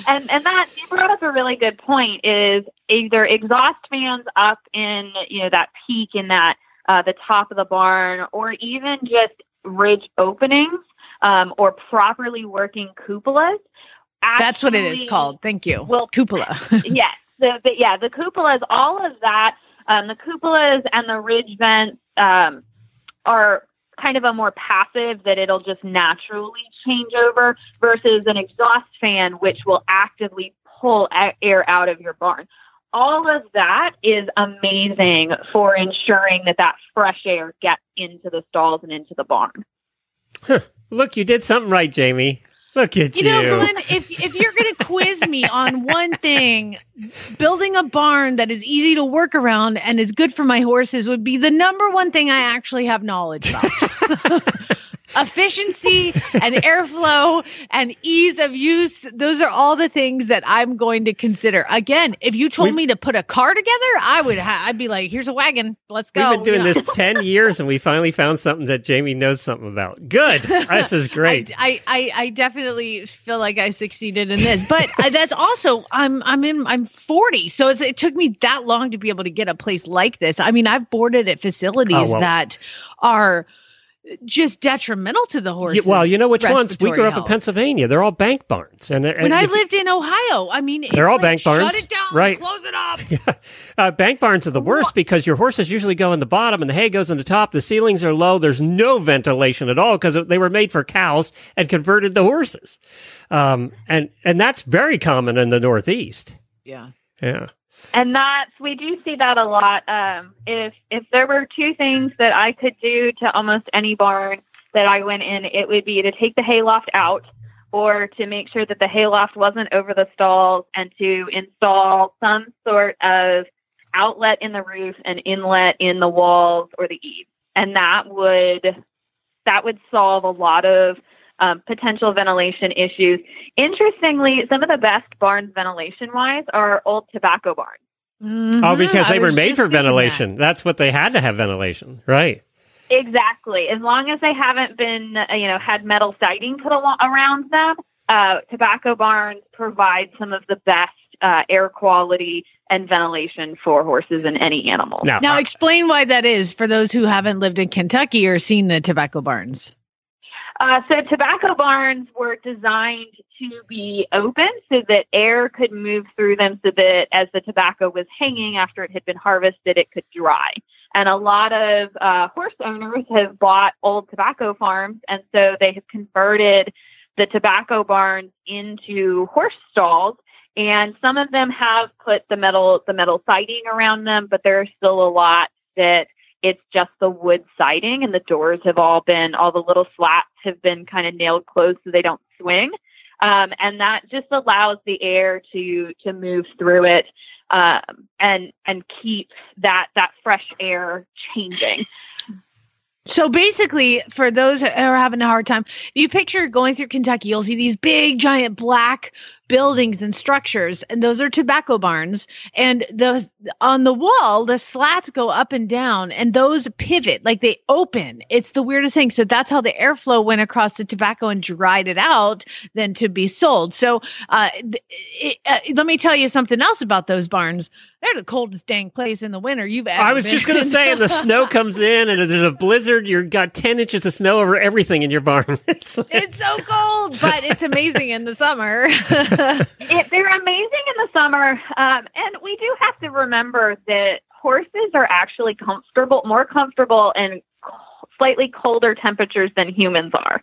and and that you brought up a really good point. Is either exhaust fans up in you know that peak in that uh, the top of the barn, or even just ridge openings, um, or properly working cupolas. That's what it is called. Thank you. Well, cupola. yes, the, the yeah, the cupolas, all of that, um, the cupolas and the ridge vents um, are kind of a more passive that it'll just naturally change over versus an exhaust fan, which will actively pull air out of your barn. All of that is amazing for ensuring that that fresh air gets into the stalls and into the barn. Huh. Look, you did something right, Jamie. Look at you. You know, Glenn, if if you're going to quiz me on one thing, building a barn that is easy to work around and is good for my horses would be the number one thing I actually have knowledge about. efficiency and airflow and ease of use. Those are all the things that i'm going to consider. Again if you told we've, me to put a car together i would ha- i'd be like here's a wagon. Let's go. we've been doing you know? this 10 years and we finally found something that jamie knows something about. Good. This is great. I, I i definitely feel like i succeeded in this but uh, that's also i'm i'm in i'm 40 so it's it took me that long to be able to get a place like this. I mean i've boarded at facilities oh, well. that are just detrimental to the horses. Yeah, well, you know which ones? We grew up health. in Pennsylvania. They're all bank barns. And, and when I lived in Ohio, I mean, they're all like, bank barns. Shut it down. Right. Close it up. yeah. uh, bank barns are the worst because your horses usually go in the bottom and the hay goes in the top. The ceilings are low. There's no ventilation at all because they were made for cows and converted to horses. Um, and and that's very common in the Northeast. Yeah. Yeah and that's we do see that a lot. Um, if if there were two things that I could do to almost any barn that I went in, it would be to take the hayloft out, or to make sure that the hayloft wasn't over the stalls, and to install some sort of outlet in the roof and inlet in the walls or the eaves, and that would that would solve a lot of um, potential ventilation issues. Interestingly, some of the best barns ventilation wise are old tobacco barns. Mm-hmm. Oh, because they were made for ventilation. That. That's what they had to have ventilation, right? Exactly. As long as they haven't been, uh, you know, had metal siding put al- around them, uh, tobacco barns provide some of the best uh, air quality and ventilation for horses and any animal. Now, now, explain why that is for those who haven't lived in Kentucky or seen the tobacco barns. Uh, so tobacco barns were designed to be open so that air could move through them so that as the tobacco was hanging after it had been harvested, it could dry. And a lot of uh, horse owners have bought old tobacco farms, and so they have converted the tobacco barns into horse stalls. And some of them have put the metal the metal siding around them, but there are still a lot that it's just the wood siding and the doors have all been all the little slats have been kind of nailed closed so they don't swing. Um, and that just allows the air to to move through it um, and and keep that that fresh air changing. So basically, for those who are having a hard time, you picture going through Kentucky, you'll see these big, giant black buildings and structures, and those are tobacco barns. And those on the wall, the slats go up and down, and those pivot like they open. It's the weirdest thing. So that's how the airflow went across the tobacco and dried it out, then to be sold. So uh, it, uh, let me tell you something else about those barns. They're the coldest dang place in the winter you've ever. I was just going to been. say, the snow comes in and there's a blizzard. You've got 10 inches of snow over everything in your barn. It's like- it's so cold, but it's amazing in the summer. it, they're amazing in the summer um, and we do have to remember that horses are actually comfortable more comfortable in slightly colder temperatures than humans are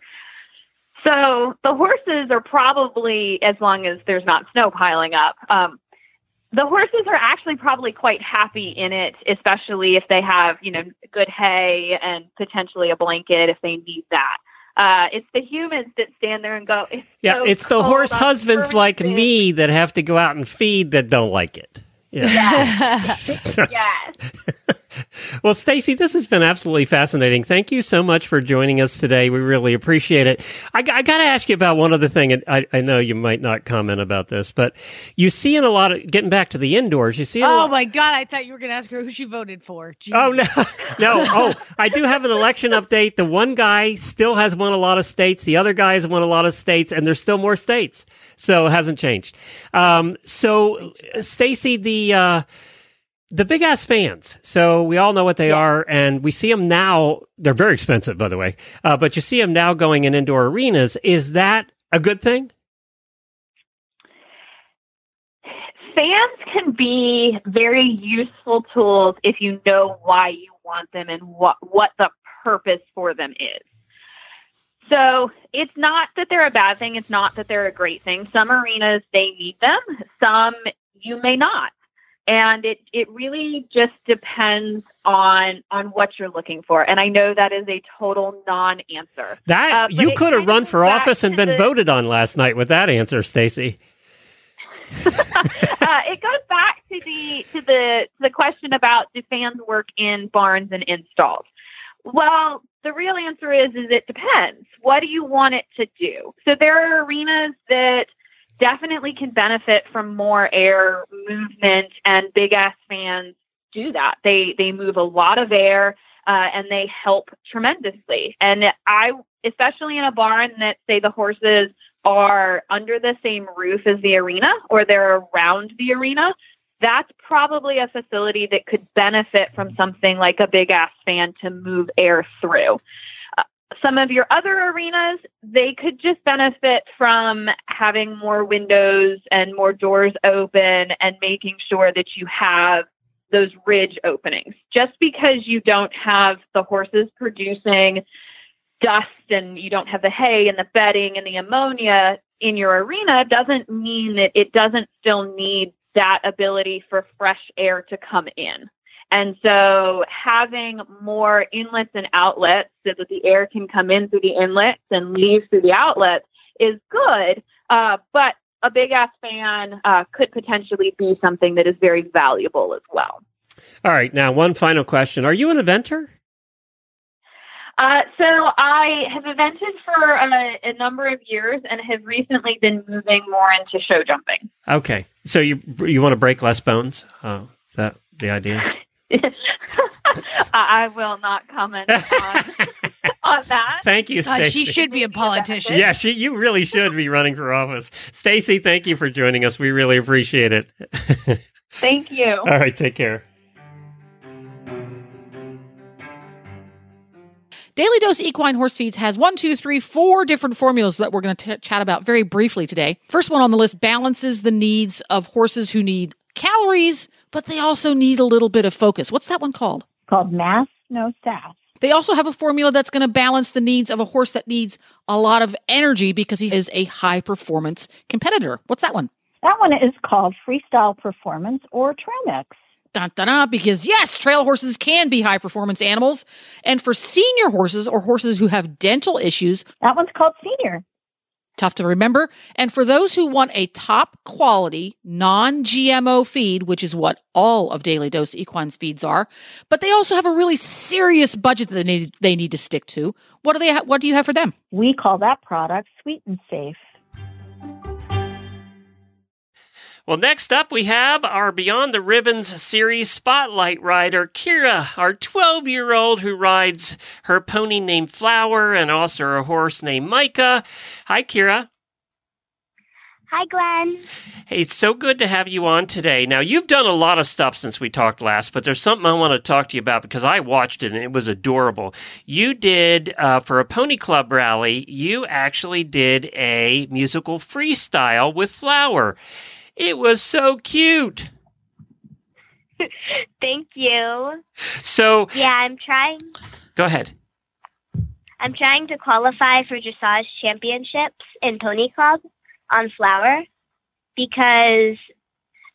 so the horses are probably as long as there's not snow piling up um, the horses are actually probably quite happy in it, especially if they have, you know, good hay and potentially a blanket if they need that. Uh, it's the humans that stand there and go, it's yeah, so it's the horse husbands like me that have to go out and feed that don't like it. Yeah. Yes. yes. Well, Staci, this has been absolutely fascinating. Thank you so much for joining us today. We really appreciate it. I, I got to ask you about one other thing. and I, I know you might not comment about this, but you see in a lot of getting back to the indoors. You see oh lot. my god! I thought you were going to ask her who she voted for. Oh no, no! Oh, I do have an election update. The one guy still has won a lot of states. The other guy has won a lot of states, and there's still more states, so it hasn't changed. Um, so, Staci, the uh, the big ass fans. So we all know what they are, and we see them now. They're very expensive, by the way, uh, but you see them now going in indoor arenas. Is that a good thing? Fans can be very useful tools if you know why you want them and what, what the purpose for them is. So it's not that they're a bad thing. It's not that they're a great thing. Some arenas, they need them. Some you may not. And it, it really just depends on on what you're looking for. And I know that is a total non-answer. That Uh, you could have run for office and been the- voted on last night with that answer, Staci. uh, it goes back to the to the to the question about do fans work in barns and installs? Well, the real answer is is it depends. What do you want it to do? So there are arenas that definitely can benefit from more air movement, and big ass fans do that. They they move a lot of air uh, and they help tremendously. And I, especially in a barn that say the horses are under the same roof as the arena or they're around the arena, that's probably a facility that could benefit from something like a big ass fan to move air through. Some of your other arenas, they could just benefit from having more windows and more doors open and making sure that you have those ridge openings. Just because you don't have the horses producing dust and you don't have the hay and the bedding and the ammonia in your arena doesn't mean that it doesn't still need that ability for fresh air to come in. And so having more inlets and outlets so that the air can come in through the inlets and leave through the outlets is good. Uh, but a big ass fan uh, could potentially be something that is very valuable as well. All right, now one final question: Are you an eventer? Uh, so I have evented for a, a number of years and have recently been moving more into show jumping. Okay, so you you want to break less bones? Uh, is that the idea? I will not comment on, on that. Thank you, uh, God, Staci. she should be a politician. Yeah, she, you really should be running for office. Staci, thank you for joining us. We really appreciate it. Thank you. All right, take care. Daily Dose Equine Horse Feeds has one, two, three, four different formulas that we're going to chat about very briefly today. First one on the list balances the needs of horses who need calories, but they also need a little bit of focus. What's that one called? Called Mass No Sass. They also have a formula that's going to balance the needs of a horse that needs a lot of energy because he is a high performance competitor. What's that one? That one is called Freestyle Performance or Trail Mix. Dun, dun, dun, because yes, trail horses can be high performance animals. And for senior horses or horses who have dental issues, That one's called Senior. Tough to remember. And for those who want a top quality, non GMO feed, which is what all of Daily Dose Equines feeds are, but they also have a really serious budget that they need, they need to stick to. What do they? Ha- what do you have for them? We call that product Sweet and Safe. Well, next up, we have our Beyond the Ribbons series spotlight rider, Keira, our 12 year old who rides her pony named Flower and also a horse named Micah. Hi, Keira. Hi, Glenn. Hey, it's so good to have you on today. Now, you've done a lot of stuff since we talked last, but there's something I want to talk to you about because I watched it and it was adorable. You did, uh, for a Pony Club rally, you actually did a musical freestyle with Flower. It was so cute. Thank you. So, Yeah, I'm trying. go ahead. I'm trying to qualify for dressage championships in Pony Club on Flower because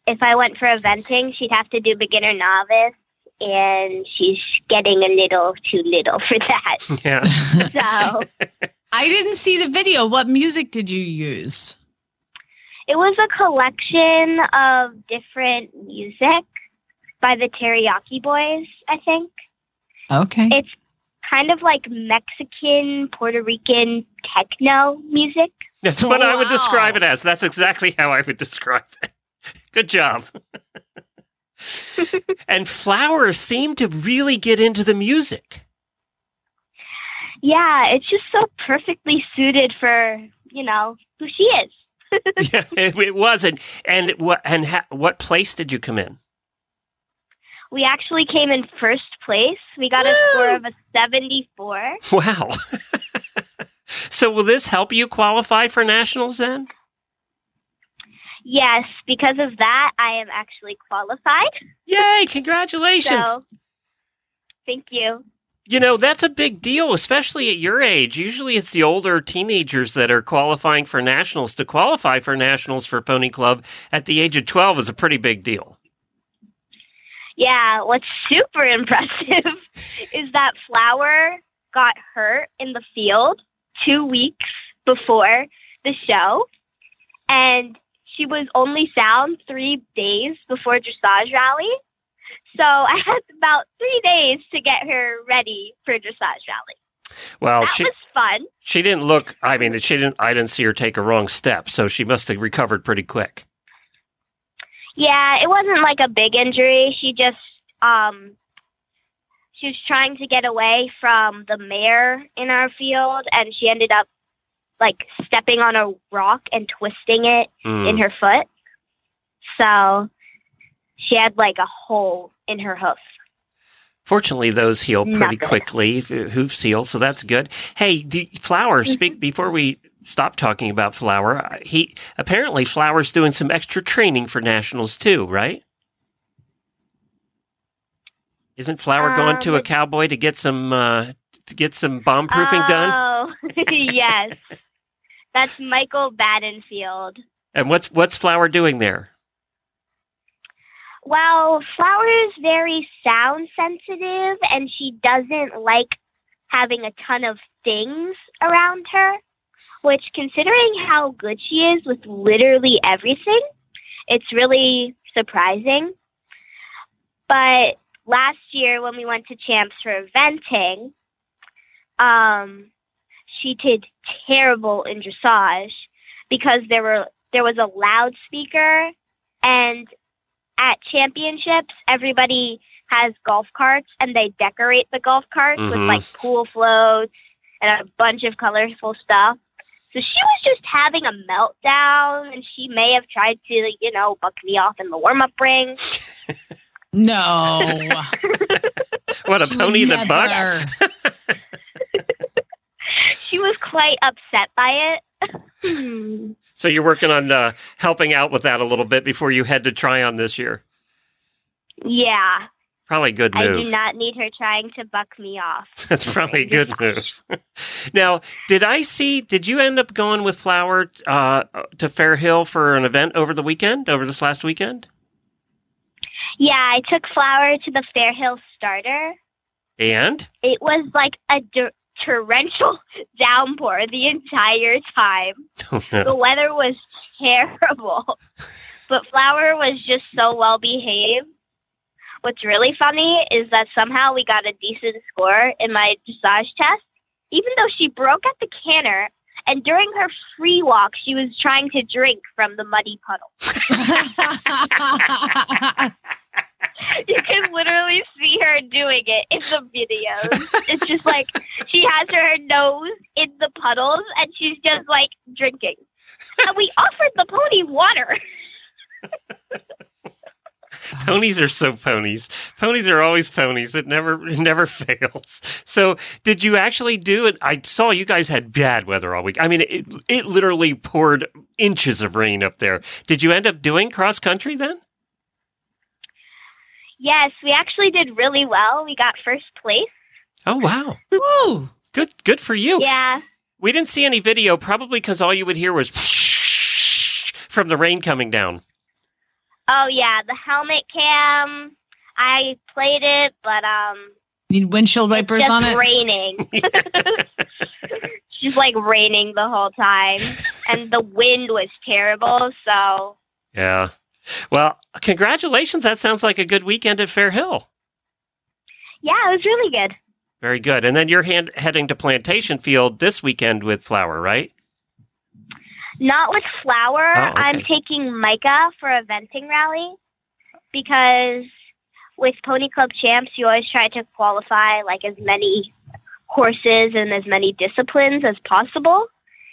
if I went for eventing, she'd have to do beginner novice, and she's getting a little too little for that. Yeah. So I didn't see the video. What music did you use? It was a collection of different music by the Teriyaki Boyz, I think. Okay. It's kind of like Mexican, Puerto Rican techno music. That's what I would describe it as. That's exactly how I would describe it. Good job. and flowers seem to really get into the music. Yeah, it's just so perfectly suited for, you know, who she is. yeah, it, it wasn't. and what and ha, what place did you come in? We actually came in first place. We got a score of a 74. Wow. so will this help you qualify for nationals then? Yes, because of that, I am actually qualified. Yay! Congratulations. So, thank you. You know, that's a big deal, especially at your age. Usually it's the older teenagers that are qualifying for nationals. To qualify for nationals for Pony Club at the age of 12 is a pretty big deal. Yeah, what's super impressive is that Flower got hurt in the field two weeks before the show, and she was only sound three days before dressage rally. So I had about three days to get her ready for dressage rally. Well, that she was fun. she didn't look. I mean, she didn't. I didn't see her take a wrong step, so she must have recovered pretty quick. Yeah, it wasn't like a big injury. She just um she was trying to get away from the mare in our field and she ended up like stepping on a rock and twisting it Mm. in her foot. So she had like a hole in her hoof. Fortunately, those heal pretty Nothing. quickly. f- Hoofs heal, so that's good. Hey, do, Flower, speak before we stop talking about Flower. uh, He apparently Flower's doing some extra training for nationals too, right? Isn't Flower going to a Um, cowboy to get some uh, to get some bomb proofing done? Oh, yes. That's Michael Badenfield. And what's what's Flower doing there? Well, Flower is very sound sensitive and she doesn't like having a ton of things around her, which, considering how good she is with literally everything, it's really surprising. But last year, when we went to Champs for eventing, um, she did terrible in dressage because there were there was a loudspeaker and at championships, everybody has golf carts and they decorate the golf carts with Mhm. like pool floats and a bunch of colorful stuff. So she was just having a meltdown and she may have tried to, you know, buck me off in the warm up ring. No. What a She pony would that bucks! she was quite upset by it. So you're working on uh, helping out with that a little bit before you head to Tryon this year. yeah, Probably good I do not need her trying to buck me off. That's probably a good move. now, did I see? Did you end up going with Flower uh, to Fair Hill for an event over the weekend? Over this last weekend? Yeah, I took Flower to the Fair Hill Starter. And It was like a torrential downpour the entire time. oh, The weather was terrible, but Flower was just so well behaved. What's really funny is that somehow we got a decent score in my dressage test, even though she broke at the canter. And during her free walk, she was trying to drink from the muddy puddle. You can literally see her doing it in the videos. It's just like she has her nose in the puddles and she's just like drinking. And we offered the pony water. ponies are so ponies. Ponies are always ponies. It never it never fails. So, did you actually do it? I saw you guys had bad weather all week. I mean, it it literally poured inches of rain up there. Did you end up doing cross country then? Yes, we actually did really well. We got first place. Oh wow, Woo! good good for you. Yeah. We didn't see any video, probably because all you would hear was from the rain coming down. Oh yeah, the helmet cam. I played it, but um Need windshield wipers just on it. raining. She's like raining the whole time. And the wind was terrible, so Yeah. Well, congratulations. That sounds like a good weekend at Fair Hill. yeah, it was really good. Very good. And then you're hand, heading to Plantation Field this weekend with Flower, right? Not with Flower. Oh, okay. I'm taking Micah for a venting rally because with Pony Club Champs, you always try to qualify like as many horses and as many disciplines as possible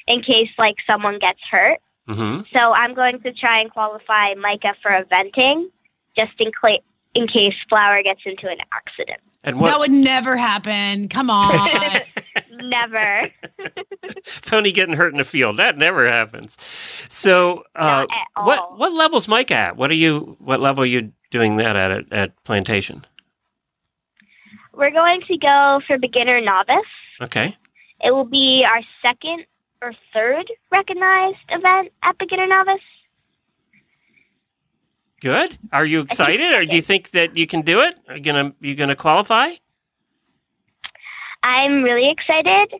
in case like someone gets hurt. Mm-hmm. So I'm going to try and qualify Micah for eventing just in, cla in case Flower gets into an accident. And That would never happen. Come on. Never. pony getting hurt in the field? That never happens. So, uh, Not at all. what what level's Mike at? What are you? What level are you doing that at at, at Plantation? We're going to go for beginner novice. Okay. It will be our second or third recognized event at beginner novice. Good. Are you excited, or do you think that you can do it? Are you gonna you gonna qualify? I'm really excited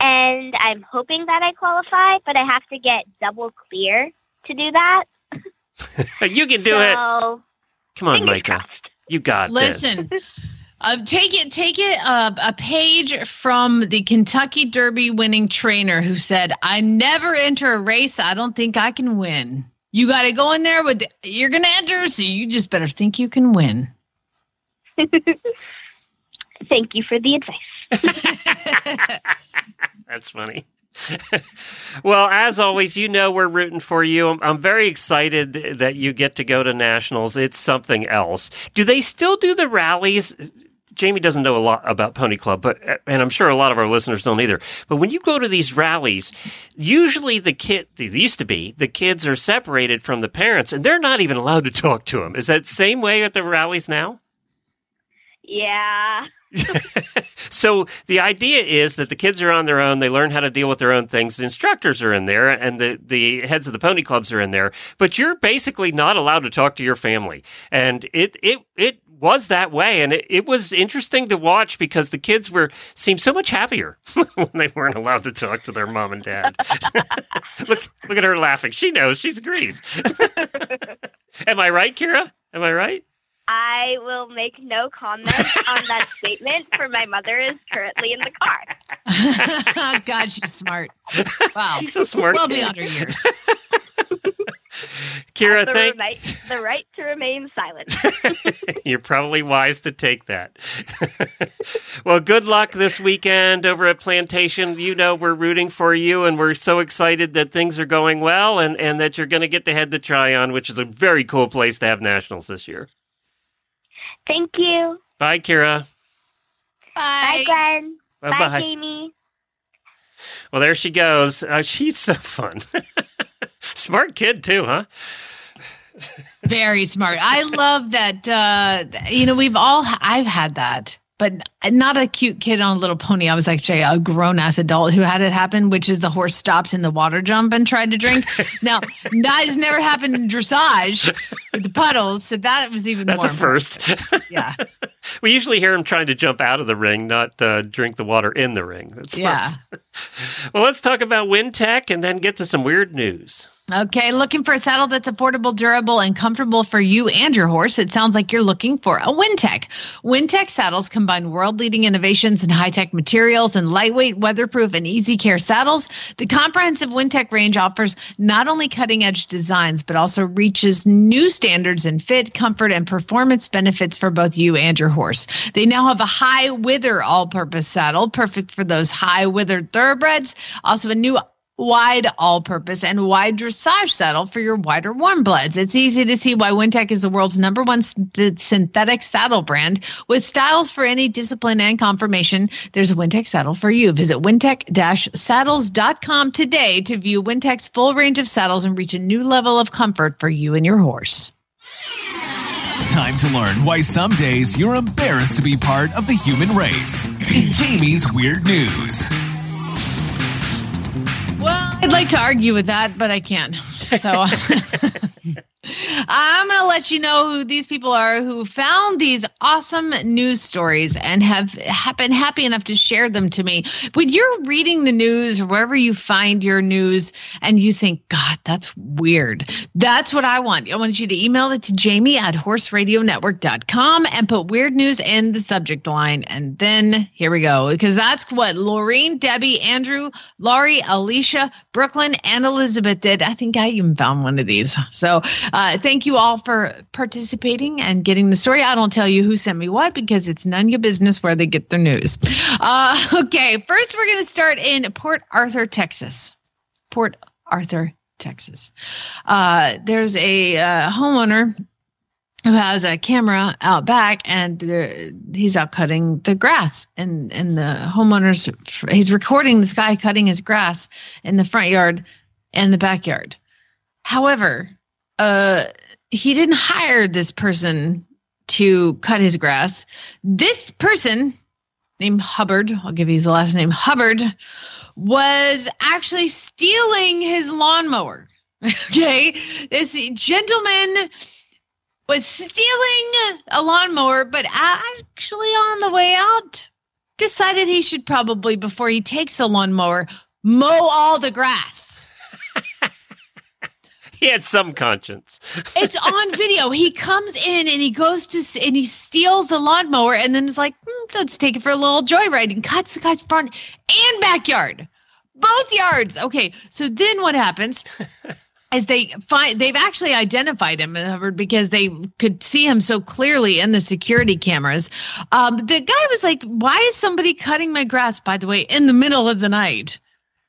and I'm hoping that I qualify, but I have to get double clear to do that. you can do so, it. Come on, fingers Micah. crossed. You got this. Listen, uh, take it, take it uh, a page from the Kentucky Derby winning trainer who said, "I never enter a race I don't think I can win." You got to go in there with you're going to enter, so you just better think you can win. Thank you for the advice. That's funny. well, as always, you know we're rooting for you. I'm, I'm very excited that you get to go to nationals. It's something else. Do they still do the rallies? Jamie doesn't know a lot about Pony Club, but and I'm sure a lot of our listeners don't either. But when you go to these rallies, usually the kid they used to be the kids are separated from the parents, and they're not even allowed to talk to them. Is that same way at the rallies now? Yeah. so the idea is that the kids are on their own. They learn how to deal with their own things. The instructors are in there, and the the heads of the pony clubs are in there. But you're basically not allowed to talk to your family, and it it it was that way, and it, it was interesting to watch because the kids were seemed so much happier when they weren't allowed to talk to their mom and dad. look look at her laughing. She knows. She agrees. Am I right, Keira? Am I right? I will make no comment on that statement, for my mother is currently in the car. oh, God, she's smart. Wow, She's so smart. well kid. beyond her years. Keira, the, thank right, the right to remain silent. You're probably wise to take that. well, good luck this weekend over at Plantation. You know, we're rooting for you, and we're so excited that things are going well and, and that you're going to get to head to Tryon, which is a very cool place to have nationals this year. Thank you. Bye, Keira. Bye, Glenn. Bye Bye, bye. Jamie. Well, there she goes. Uh, she's so fun. Smart kid, too, huh? Very smart. I love that. Uh, you know, we've all, I've had that, but not a cute kid on a little pony. I was actually a grown ass adult who had it happen, which is the horse stopped in the water jump and tried to drink. now, that has never happened in dressage with the puddles. So that was even That's more. a first. Yeah. we usually hear him trying to jump out of the ring, not uh, drink the water in the ring. That's Yeah. well, let's talk about Wintec and then get to some weird news. Okay, looking for a saddle that's affordable, durable, and comfortable for you and your horse. It sounds like you're looking for a Wintec. Wintec saddles combine world-leading innovations in high-tech materials and lightweight, weatherproof, and easy care saddles. The comprehensive Wintec range offers not only cutting-edge designs, but also reaches new standards in fit, comfort, and performance benefits for both you and your horse. They now have a high wither all-purpose saddle, perfect for those high withered thoroughbreds. Also, a new wide all-purpose and wide dressage saddle for your wider warm bloods. It's easy to see why Wintec is the world's number one synthetic saddle brand with styles for any discipline and conformation. There's a Wintec saddle for you. Visit wintech-saddles.com today to view Wintec's full range of saddles and reach a new level of comfort for you and your horse. Time to learn why some days you're embarrassed to be part of the human race. In Jamie's Weird News. I'd like to argue with that, but I can't. So I'm going to let you know who these people are who found these awesome news stories and have, have been happy enough to share them to me. When you're reading the news or wherever you find your news and you think, God, that's weird, that's what I want. I want you to email it to jamie at horseradionetwork.com and put weird news in the subject line. And then here we go, because that's what Laureen, Debbie, Andrew, Laurie, Alicia, Brooklyn, and Elizabeth did. I think I even found one of these. So uh, thank you all for participating and getting the story. I don't tell you who sent me what because it's none of your business where they get their news. Uh, okay, first we're going to start in Port Arthur, Texas. Port Arthur, Texas. Uh, there's a uh, homeowner who has a camera out back and he's out cutting the grass and and the homeowners he's recording this guy cutting his grass in the front yard and the backyard however uh he didn't hire this person to cut his grass. This person named hubbard i'll give you his last name hubbard was actually stealing his lawnmower. Okay? This gentleman was stealing a lawnmower, but actually on the way out, decided he should probably, before he takes a lawnmower, mow all the grass. He had some conscience. It's on video. He comes in and he goes to and he steals the lawnmower and then is like, "Hmm, let's take it for a little joyride and cuts the guy's front and backyard, both yards. Okay, so then what happens? As they find, they've actually identified him Hubbard, because they could see him so clearly in the security cameras. Um, the guy was like, "Why is somebody cutting my grass?" By the way, in the middle of the night.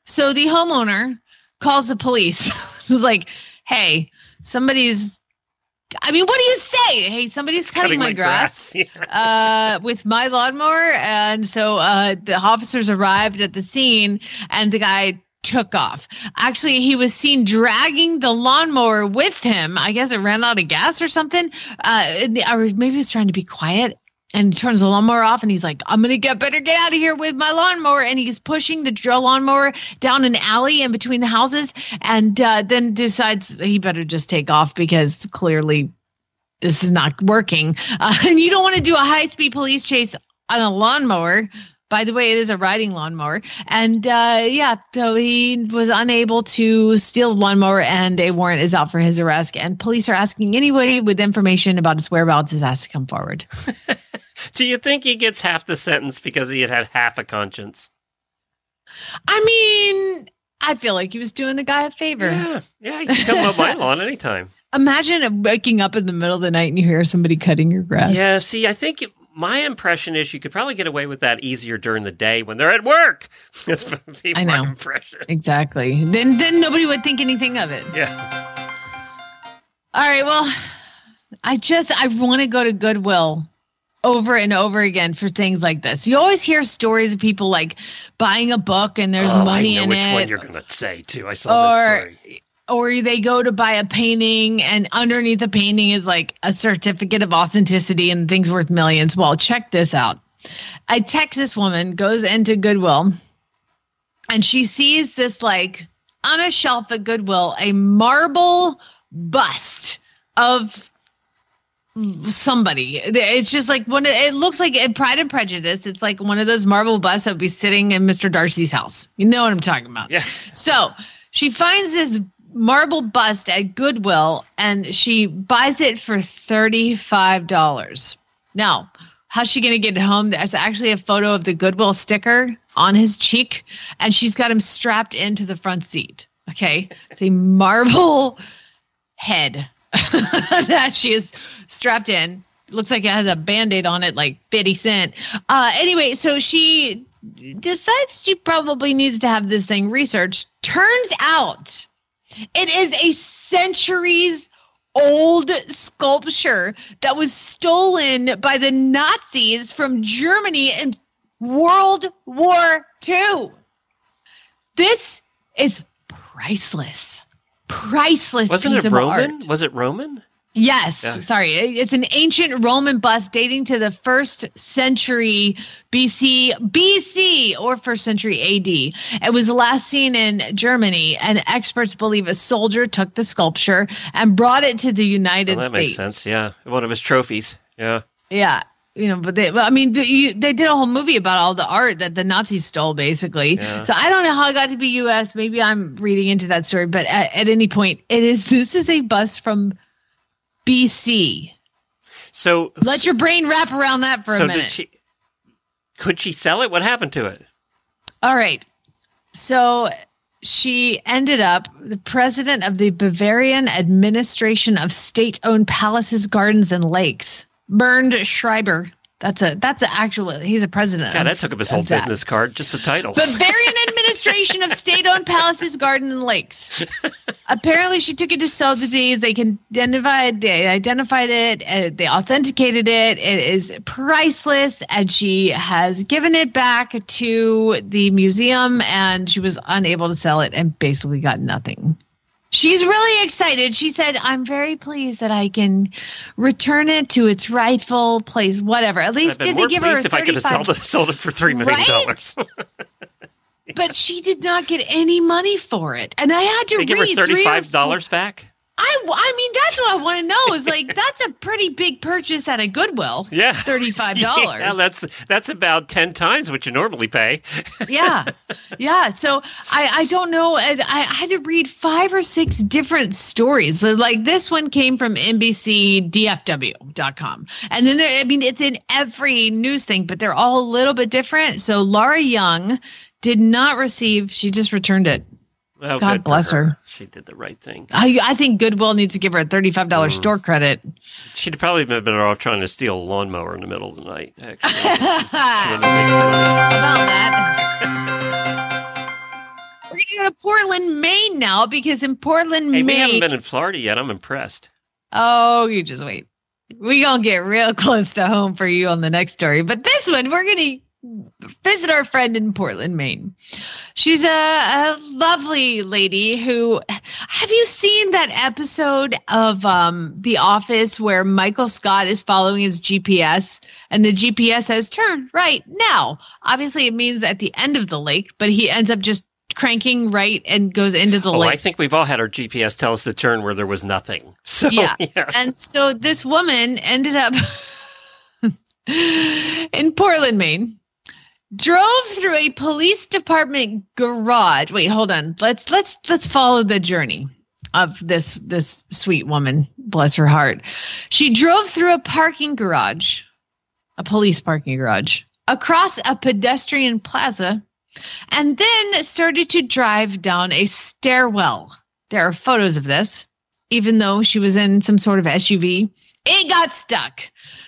So the homeowner calls the police. was like, "Hey, somebody's." I mean, what do you say? Hey, somebody's cutting, my, grass uh, with my lawnmower. And so uh, the officers arrived at the scene and the guy took off. Actually, he was seen dragging the lawnmower with him. I guess it ran out of gas or something. Uh, or maybe he was trying to be quiet. And he turns the lawnmower off and he's like, I'm to get better get out of here with my lawnmower. And he's pushing the drill lawnmower down an alley in between the houses and uh, then decides he better just take off because clearly this is not working. Uh, and you don't want to do a high speed police chase on a lawnmower. By the way, it is a riding lawnmower. And uh, yeah, so he was unable to steal the lawnmower, and a warrant is out for his arrest. And police are asking anybody with information about his whereabouts is asked to come forward. Do you think he gets half the sentence because he had had half a conscience? I mean, I feel like he was doing the guy a favor. Yeah, yeah, you can come on my lawn anytime. Imagine waking up in the middle of the night and you hear somebody cutting your grass. Yeah, see, I think my impression is you could probably get away with that easier during the day when they're at work. That's I my know. impression. Exactly. Then then nobody would think anything of it. Yeah. All right. Well, I just I want to go to Goodwill over and over again for things like this. You always hear stories of people like buying a book and there's Oh, money I know in which it. one you're going to say too. I saw this story. or they go to buy a painting and underneath the painting is like a certificate of authenticity and things worth millions. Well, check this out. A Texas woman goes into Goodwill and she sees this like on a shelf at Goodwill a marble bust of somebody. It's just like one. of- It looks like in Pride and Prejudice. It's like one of those marble busts that would be sitting in Mr. Darcy's house. You know what I'm talking about? Yeah. So she finds this marble bust at Goodwill and she buys it for $35. Now, how's she going to get it home? There's actually a photo of the Goodwill sticker on his cheek and she's got him strapped into the front seat. Okay. It's a marble head that she is strapped in. Looks like it has a band aid on it, like 50 Cent. Uh, anyway, so she decides she probably needs to have this thing researched. Turns out it is a centuries old sculpture that was stolen by the Nazis from Germany in World War II. This is priceless. Priceless Wasn't piece it of Roman? art. Was it Roman? Yes, Yeah. sorry. It's an ancient Roman bust dating to the first century BC, BC or first century AD. It was last seen in Germany, and experts believe a soldier took the sculpture and brought it to the United Well, that States. makes sense. Yeah, one of his trophies. Yeah. Yeah. You know, but they, well, I mean, they did a whole movie about all the art that the Nazis stole, basically. Yeah. So I don't know how it got to be U.S. Maybe I'm reading into that story, but at, at any point, it is. This is a bust from BC. So Let your brain wrap around that for so a minute. did she? Could she sell it? What happened to it? All right. So she ended up the president of the Bavarian Administration of State-Owned Palaces, Gardens, and Lakes. Bernd Schreiber. That's a that's an actual. He's a president. God, of- that took up his whole business card. Just the title. Bavarian Administration of State-Owned Palaces, Gardens, and Lakes. Apparently, she took it to Sotheby's. They can identified. They identified it. Uh, they authenticated it. It is priceless, and she has given it back to the museum. And she was unable to sell it, and basically got nothing. She's really excited. She said, "I'm very pleased that I can return it to its rightful place. Whatever. At least did they give her a pleased if I could have 35 sold it, sold it for three million dollars. but she did not get any money for it. And I had to they give her read three thirty-five dollars back. I, I mean, that's what I want to know. Is like that's a pretty big purchase at a Goodwill. Yeah, thirty-five dollars. Yeah, that's that's about ten times what you normally pay. yeah, yeah. So I, I don't know. I, I had to read five or six different stories. So, like this one came from NBCDFW.com, and then there. I mean, it's in every news thing, but they're all a little bit different. So Laura Young did not receive. She just returned it. Oh, God bless her. She did the right thing. I, I think Goodwill needs to give her a thirty-five dollars Mm. store credit. She'd probably have been better off trying to steal a lawnmower in the middle of the night. Actually, How Would've made some money. about that? We're gonna go to Portland, Maine now because in Portland, Hey, we haven't been in Florida yet. I'm impressed. oh, you just wait. We gonna get real close to home for you on the next story, but this one we're gonna visit our friend in Portland, Maine. She's a, a lovely lady who have you seen that episode of um The Office where Michael Scott is following his GPS and the GPS says turn right now. Obviously it means at the end of the lake, but he ends up just cranking right and goes into the oh, I think we've all had our GPS tell us to turn where there was nothing. So Yeah. yeah. And so this woman ended up in Portland, Maine. Drove through a police department garage. Wait, hold on. Let's let's let's follow the journey of this this sweet woman. Bless her heart. She drove through a parking garage, a police parking garage, across a pedestrian plaza, and then started to drive down a stairwell. There are photos of this even though she was in some sort of SUV, it got stuck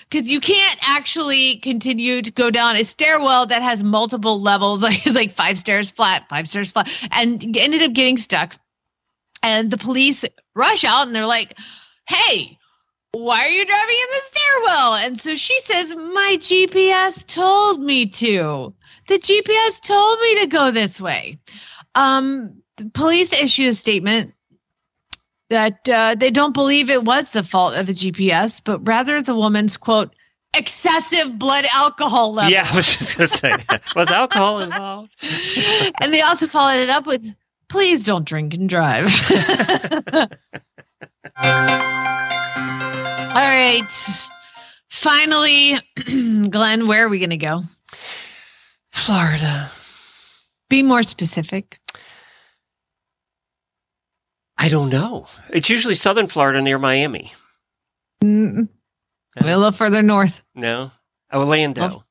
because you can't actually continue to go down a stairwell that has multiple levels, like it's like five stairs flat, five stairs flat, and ended up getting stuck. And the police rush out and they're like, "Hey, why are you driving in the stairwell? And so she says, my GPS told me to. The GPS told me to go this way. Um, police issued a statement that uh, they don't believe it was the fault of a GPS, but rather the woman's quote excessive blood alcohol level. Yeah, I was just going to say, was alcohol involved? and they also followed it up with, "Please don't drink and drive." All right, finally, Glenn, where are we going to go? Florida. Be more specific. I don't know. It's usually southern Florida near Miami. Mm, a little further north. No, Orlando.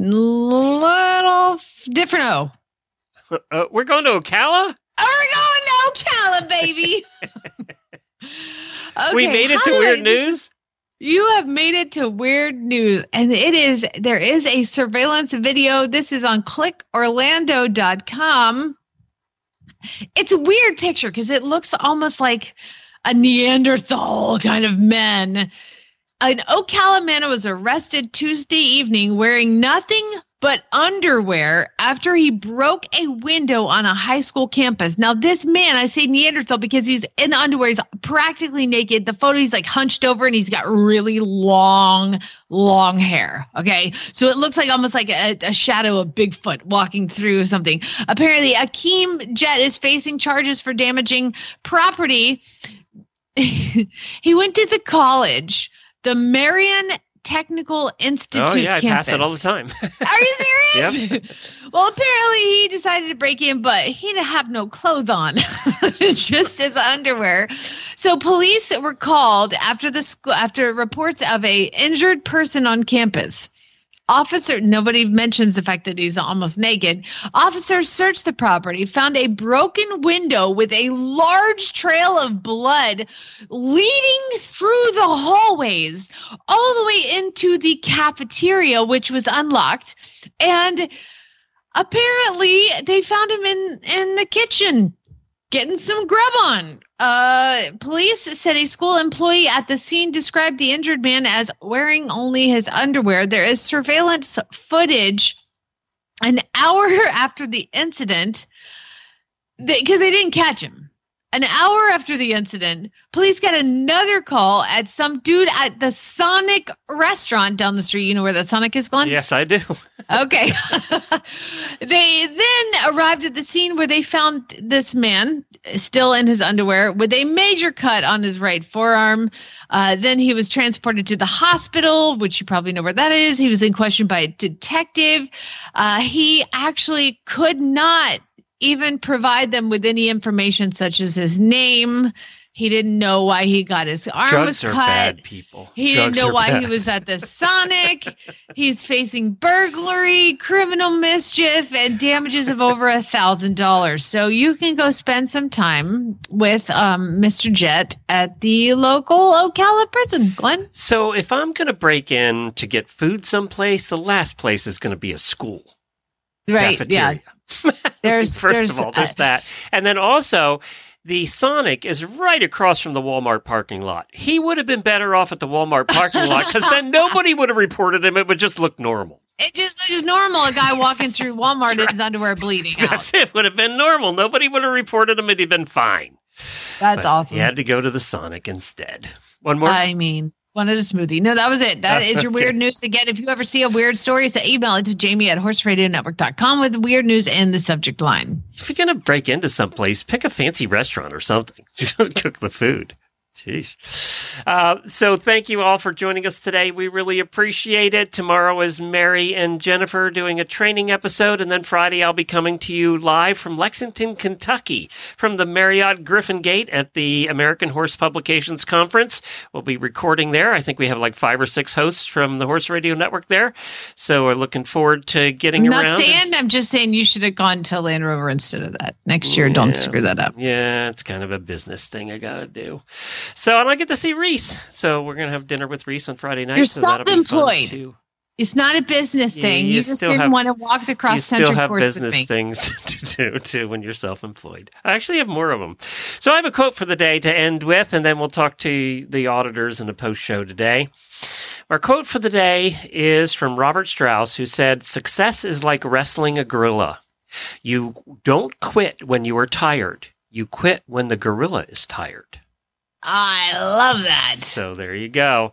A Little different. Oh, Uh, we're going to Ocala. we're going to Ocala, baby. we made it to weird news. You have made it to weird news, and it is there is a surveillance video. This is on clickorlando.com. It's a weird picture because it looks almost like a Neanderthal kind of men. An Ocala man was arrested Tuesday evening wearing nothing but underwear after he broke a window on a high school campus. Now, this man, I say Neanderthal because he's in underwear, he's practically naked. The photo, he's like hunched over and he's got really long, long hair. Okay. So it looks like almost like a, a shadow of Bigfoot walking through something. Apparently, Akeem Jet is facing charges for damaging property. he went to the college, the Marion Technical oh, Institute. Oh yeah, I pass it all the time. Are you serious? Well, apparently he decided to break in, but he didn't have no clothes on, just his underwear. So police were called after the school after reports of a injured person on campus. Officer, nobody mentions the fact that he's almost naked. Officers searched the property, found a broken window with a large trail of blood leading through the hallways all the way into the cafeteria, which was unlocked. And apparently they found him in, in the kitchen getting some grub on. Uh, police said a school employee at the scene described the injured man as wearing only his underwear. There is surveillance footage an hour after the incident because they didn't catch him. An hour after the incident, police got another call at some dude at the Sonic restaurant down the street. You know where the Sonic is, Glenn? yes, I do. Okay. they then arrived at the scene where they found this man still in his underwear with a major cut on his right forearm. Uh, then he was transported to the hospital, which you probably know where that is. He was in question by a detective. Uh, he actually could not even provide them with any information such as his name. He didn't know why he got his arm was Drugs are cut. bad people. He Drugs didn't know why he was at the Sonic. He's facing burglary, criminal mischief, and damages of over a thousand dollars. So you can go spend some time with um, Mr. Jet at the local Ocala prison, Glenn. So if I'm going to break in to get food someplace, the last place is going to be a school. Right? cafeteria. Yeah. There's First there's of all, there's uh, that. And then also, the Sonic is right across from the Walmart parking lot. He would have been better off at the Walmart parking lot because then nobody would have reported him. It would just look normal. it just looks normal. A guy walking through Walmart in his underwear bleeding out. That's it. Would have been normal. Nobody would have reported him. It'd have been fine. That's But awesome. He had to go to the Sonic instead. One more. I mean, wanted a smoothie. No, that was it. That is your weird news. Again, if you ever see a weird story, so email it to jamie at horseradionetwork.com with weird news in the subject line. if you're going to break into someplace, pick a fancy restaurant or something. Cook the food. Jeez. Uh, so thank you all for joining us today. We really appreciate it. Tomorrow is Mary and Jennifer doing a training episode, and then Friday I'll be coming to you live from Lexington, Kentucky, from the Marriott Griffin Gate at the American Horse Publications Conference. We'll be recording there. I think we have like five or six hosts from the Horse Radio Network there. So we're looking forward to getting I'm around. not saying, I'm just saying you should have gone to Land Rover instead of that. Next year, Yeah. don't screw that up. Yeah, it's kind of a business thing I gotta do. So, and I get to see Reese. So we're gonna have dinner with Reese on Friday night. You're so that'll be fun, self-employed. It's not a business thing. you You, just didn't have- want to walk the you cross still country have business things to do too when you're self-employed. I actually have more of them. So I have a quote for the day to end with, and then we'll talk to the auditors in the post show today. Our quote for the day is from Robert Strauss, who said, "Success is like wrestling a gorilla. You don't quit when you are tired. You quit when the gorilla is tired." I love that. So there you go.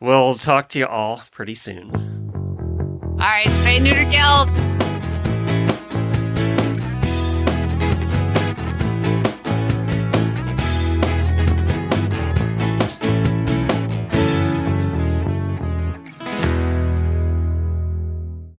We'll talk to you all pretty soon. All right, spay neuter guild.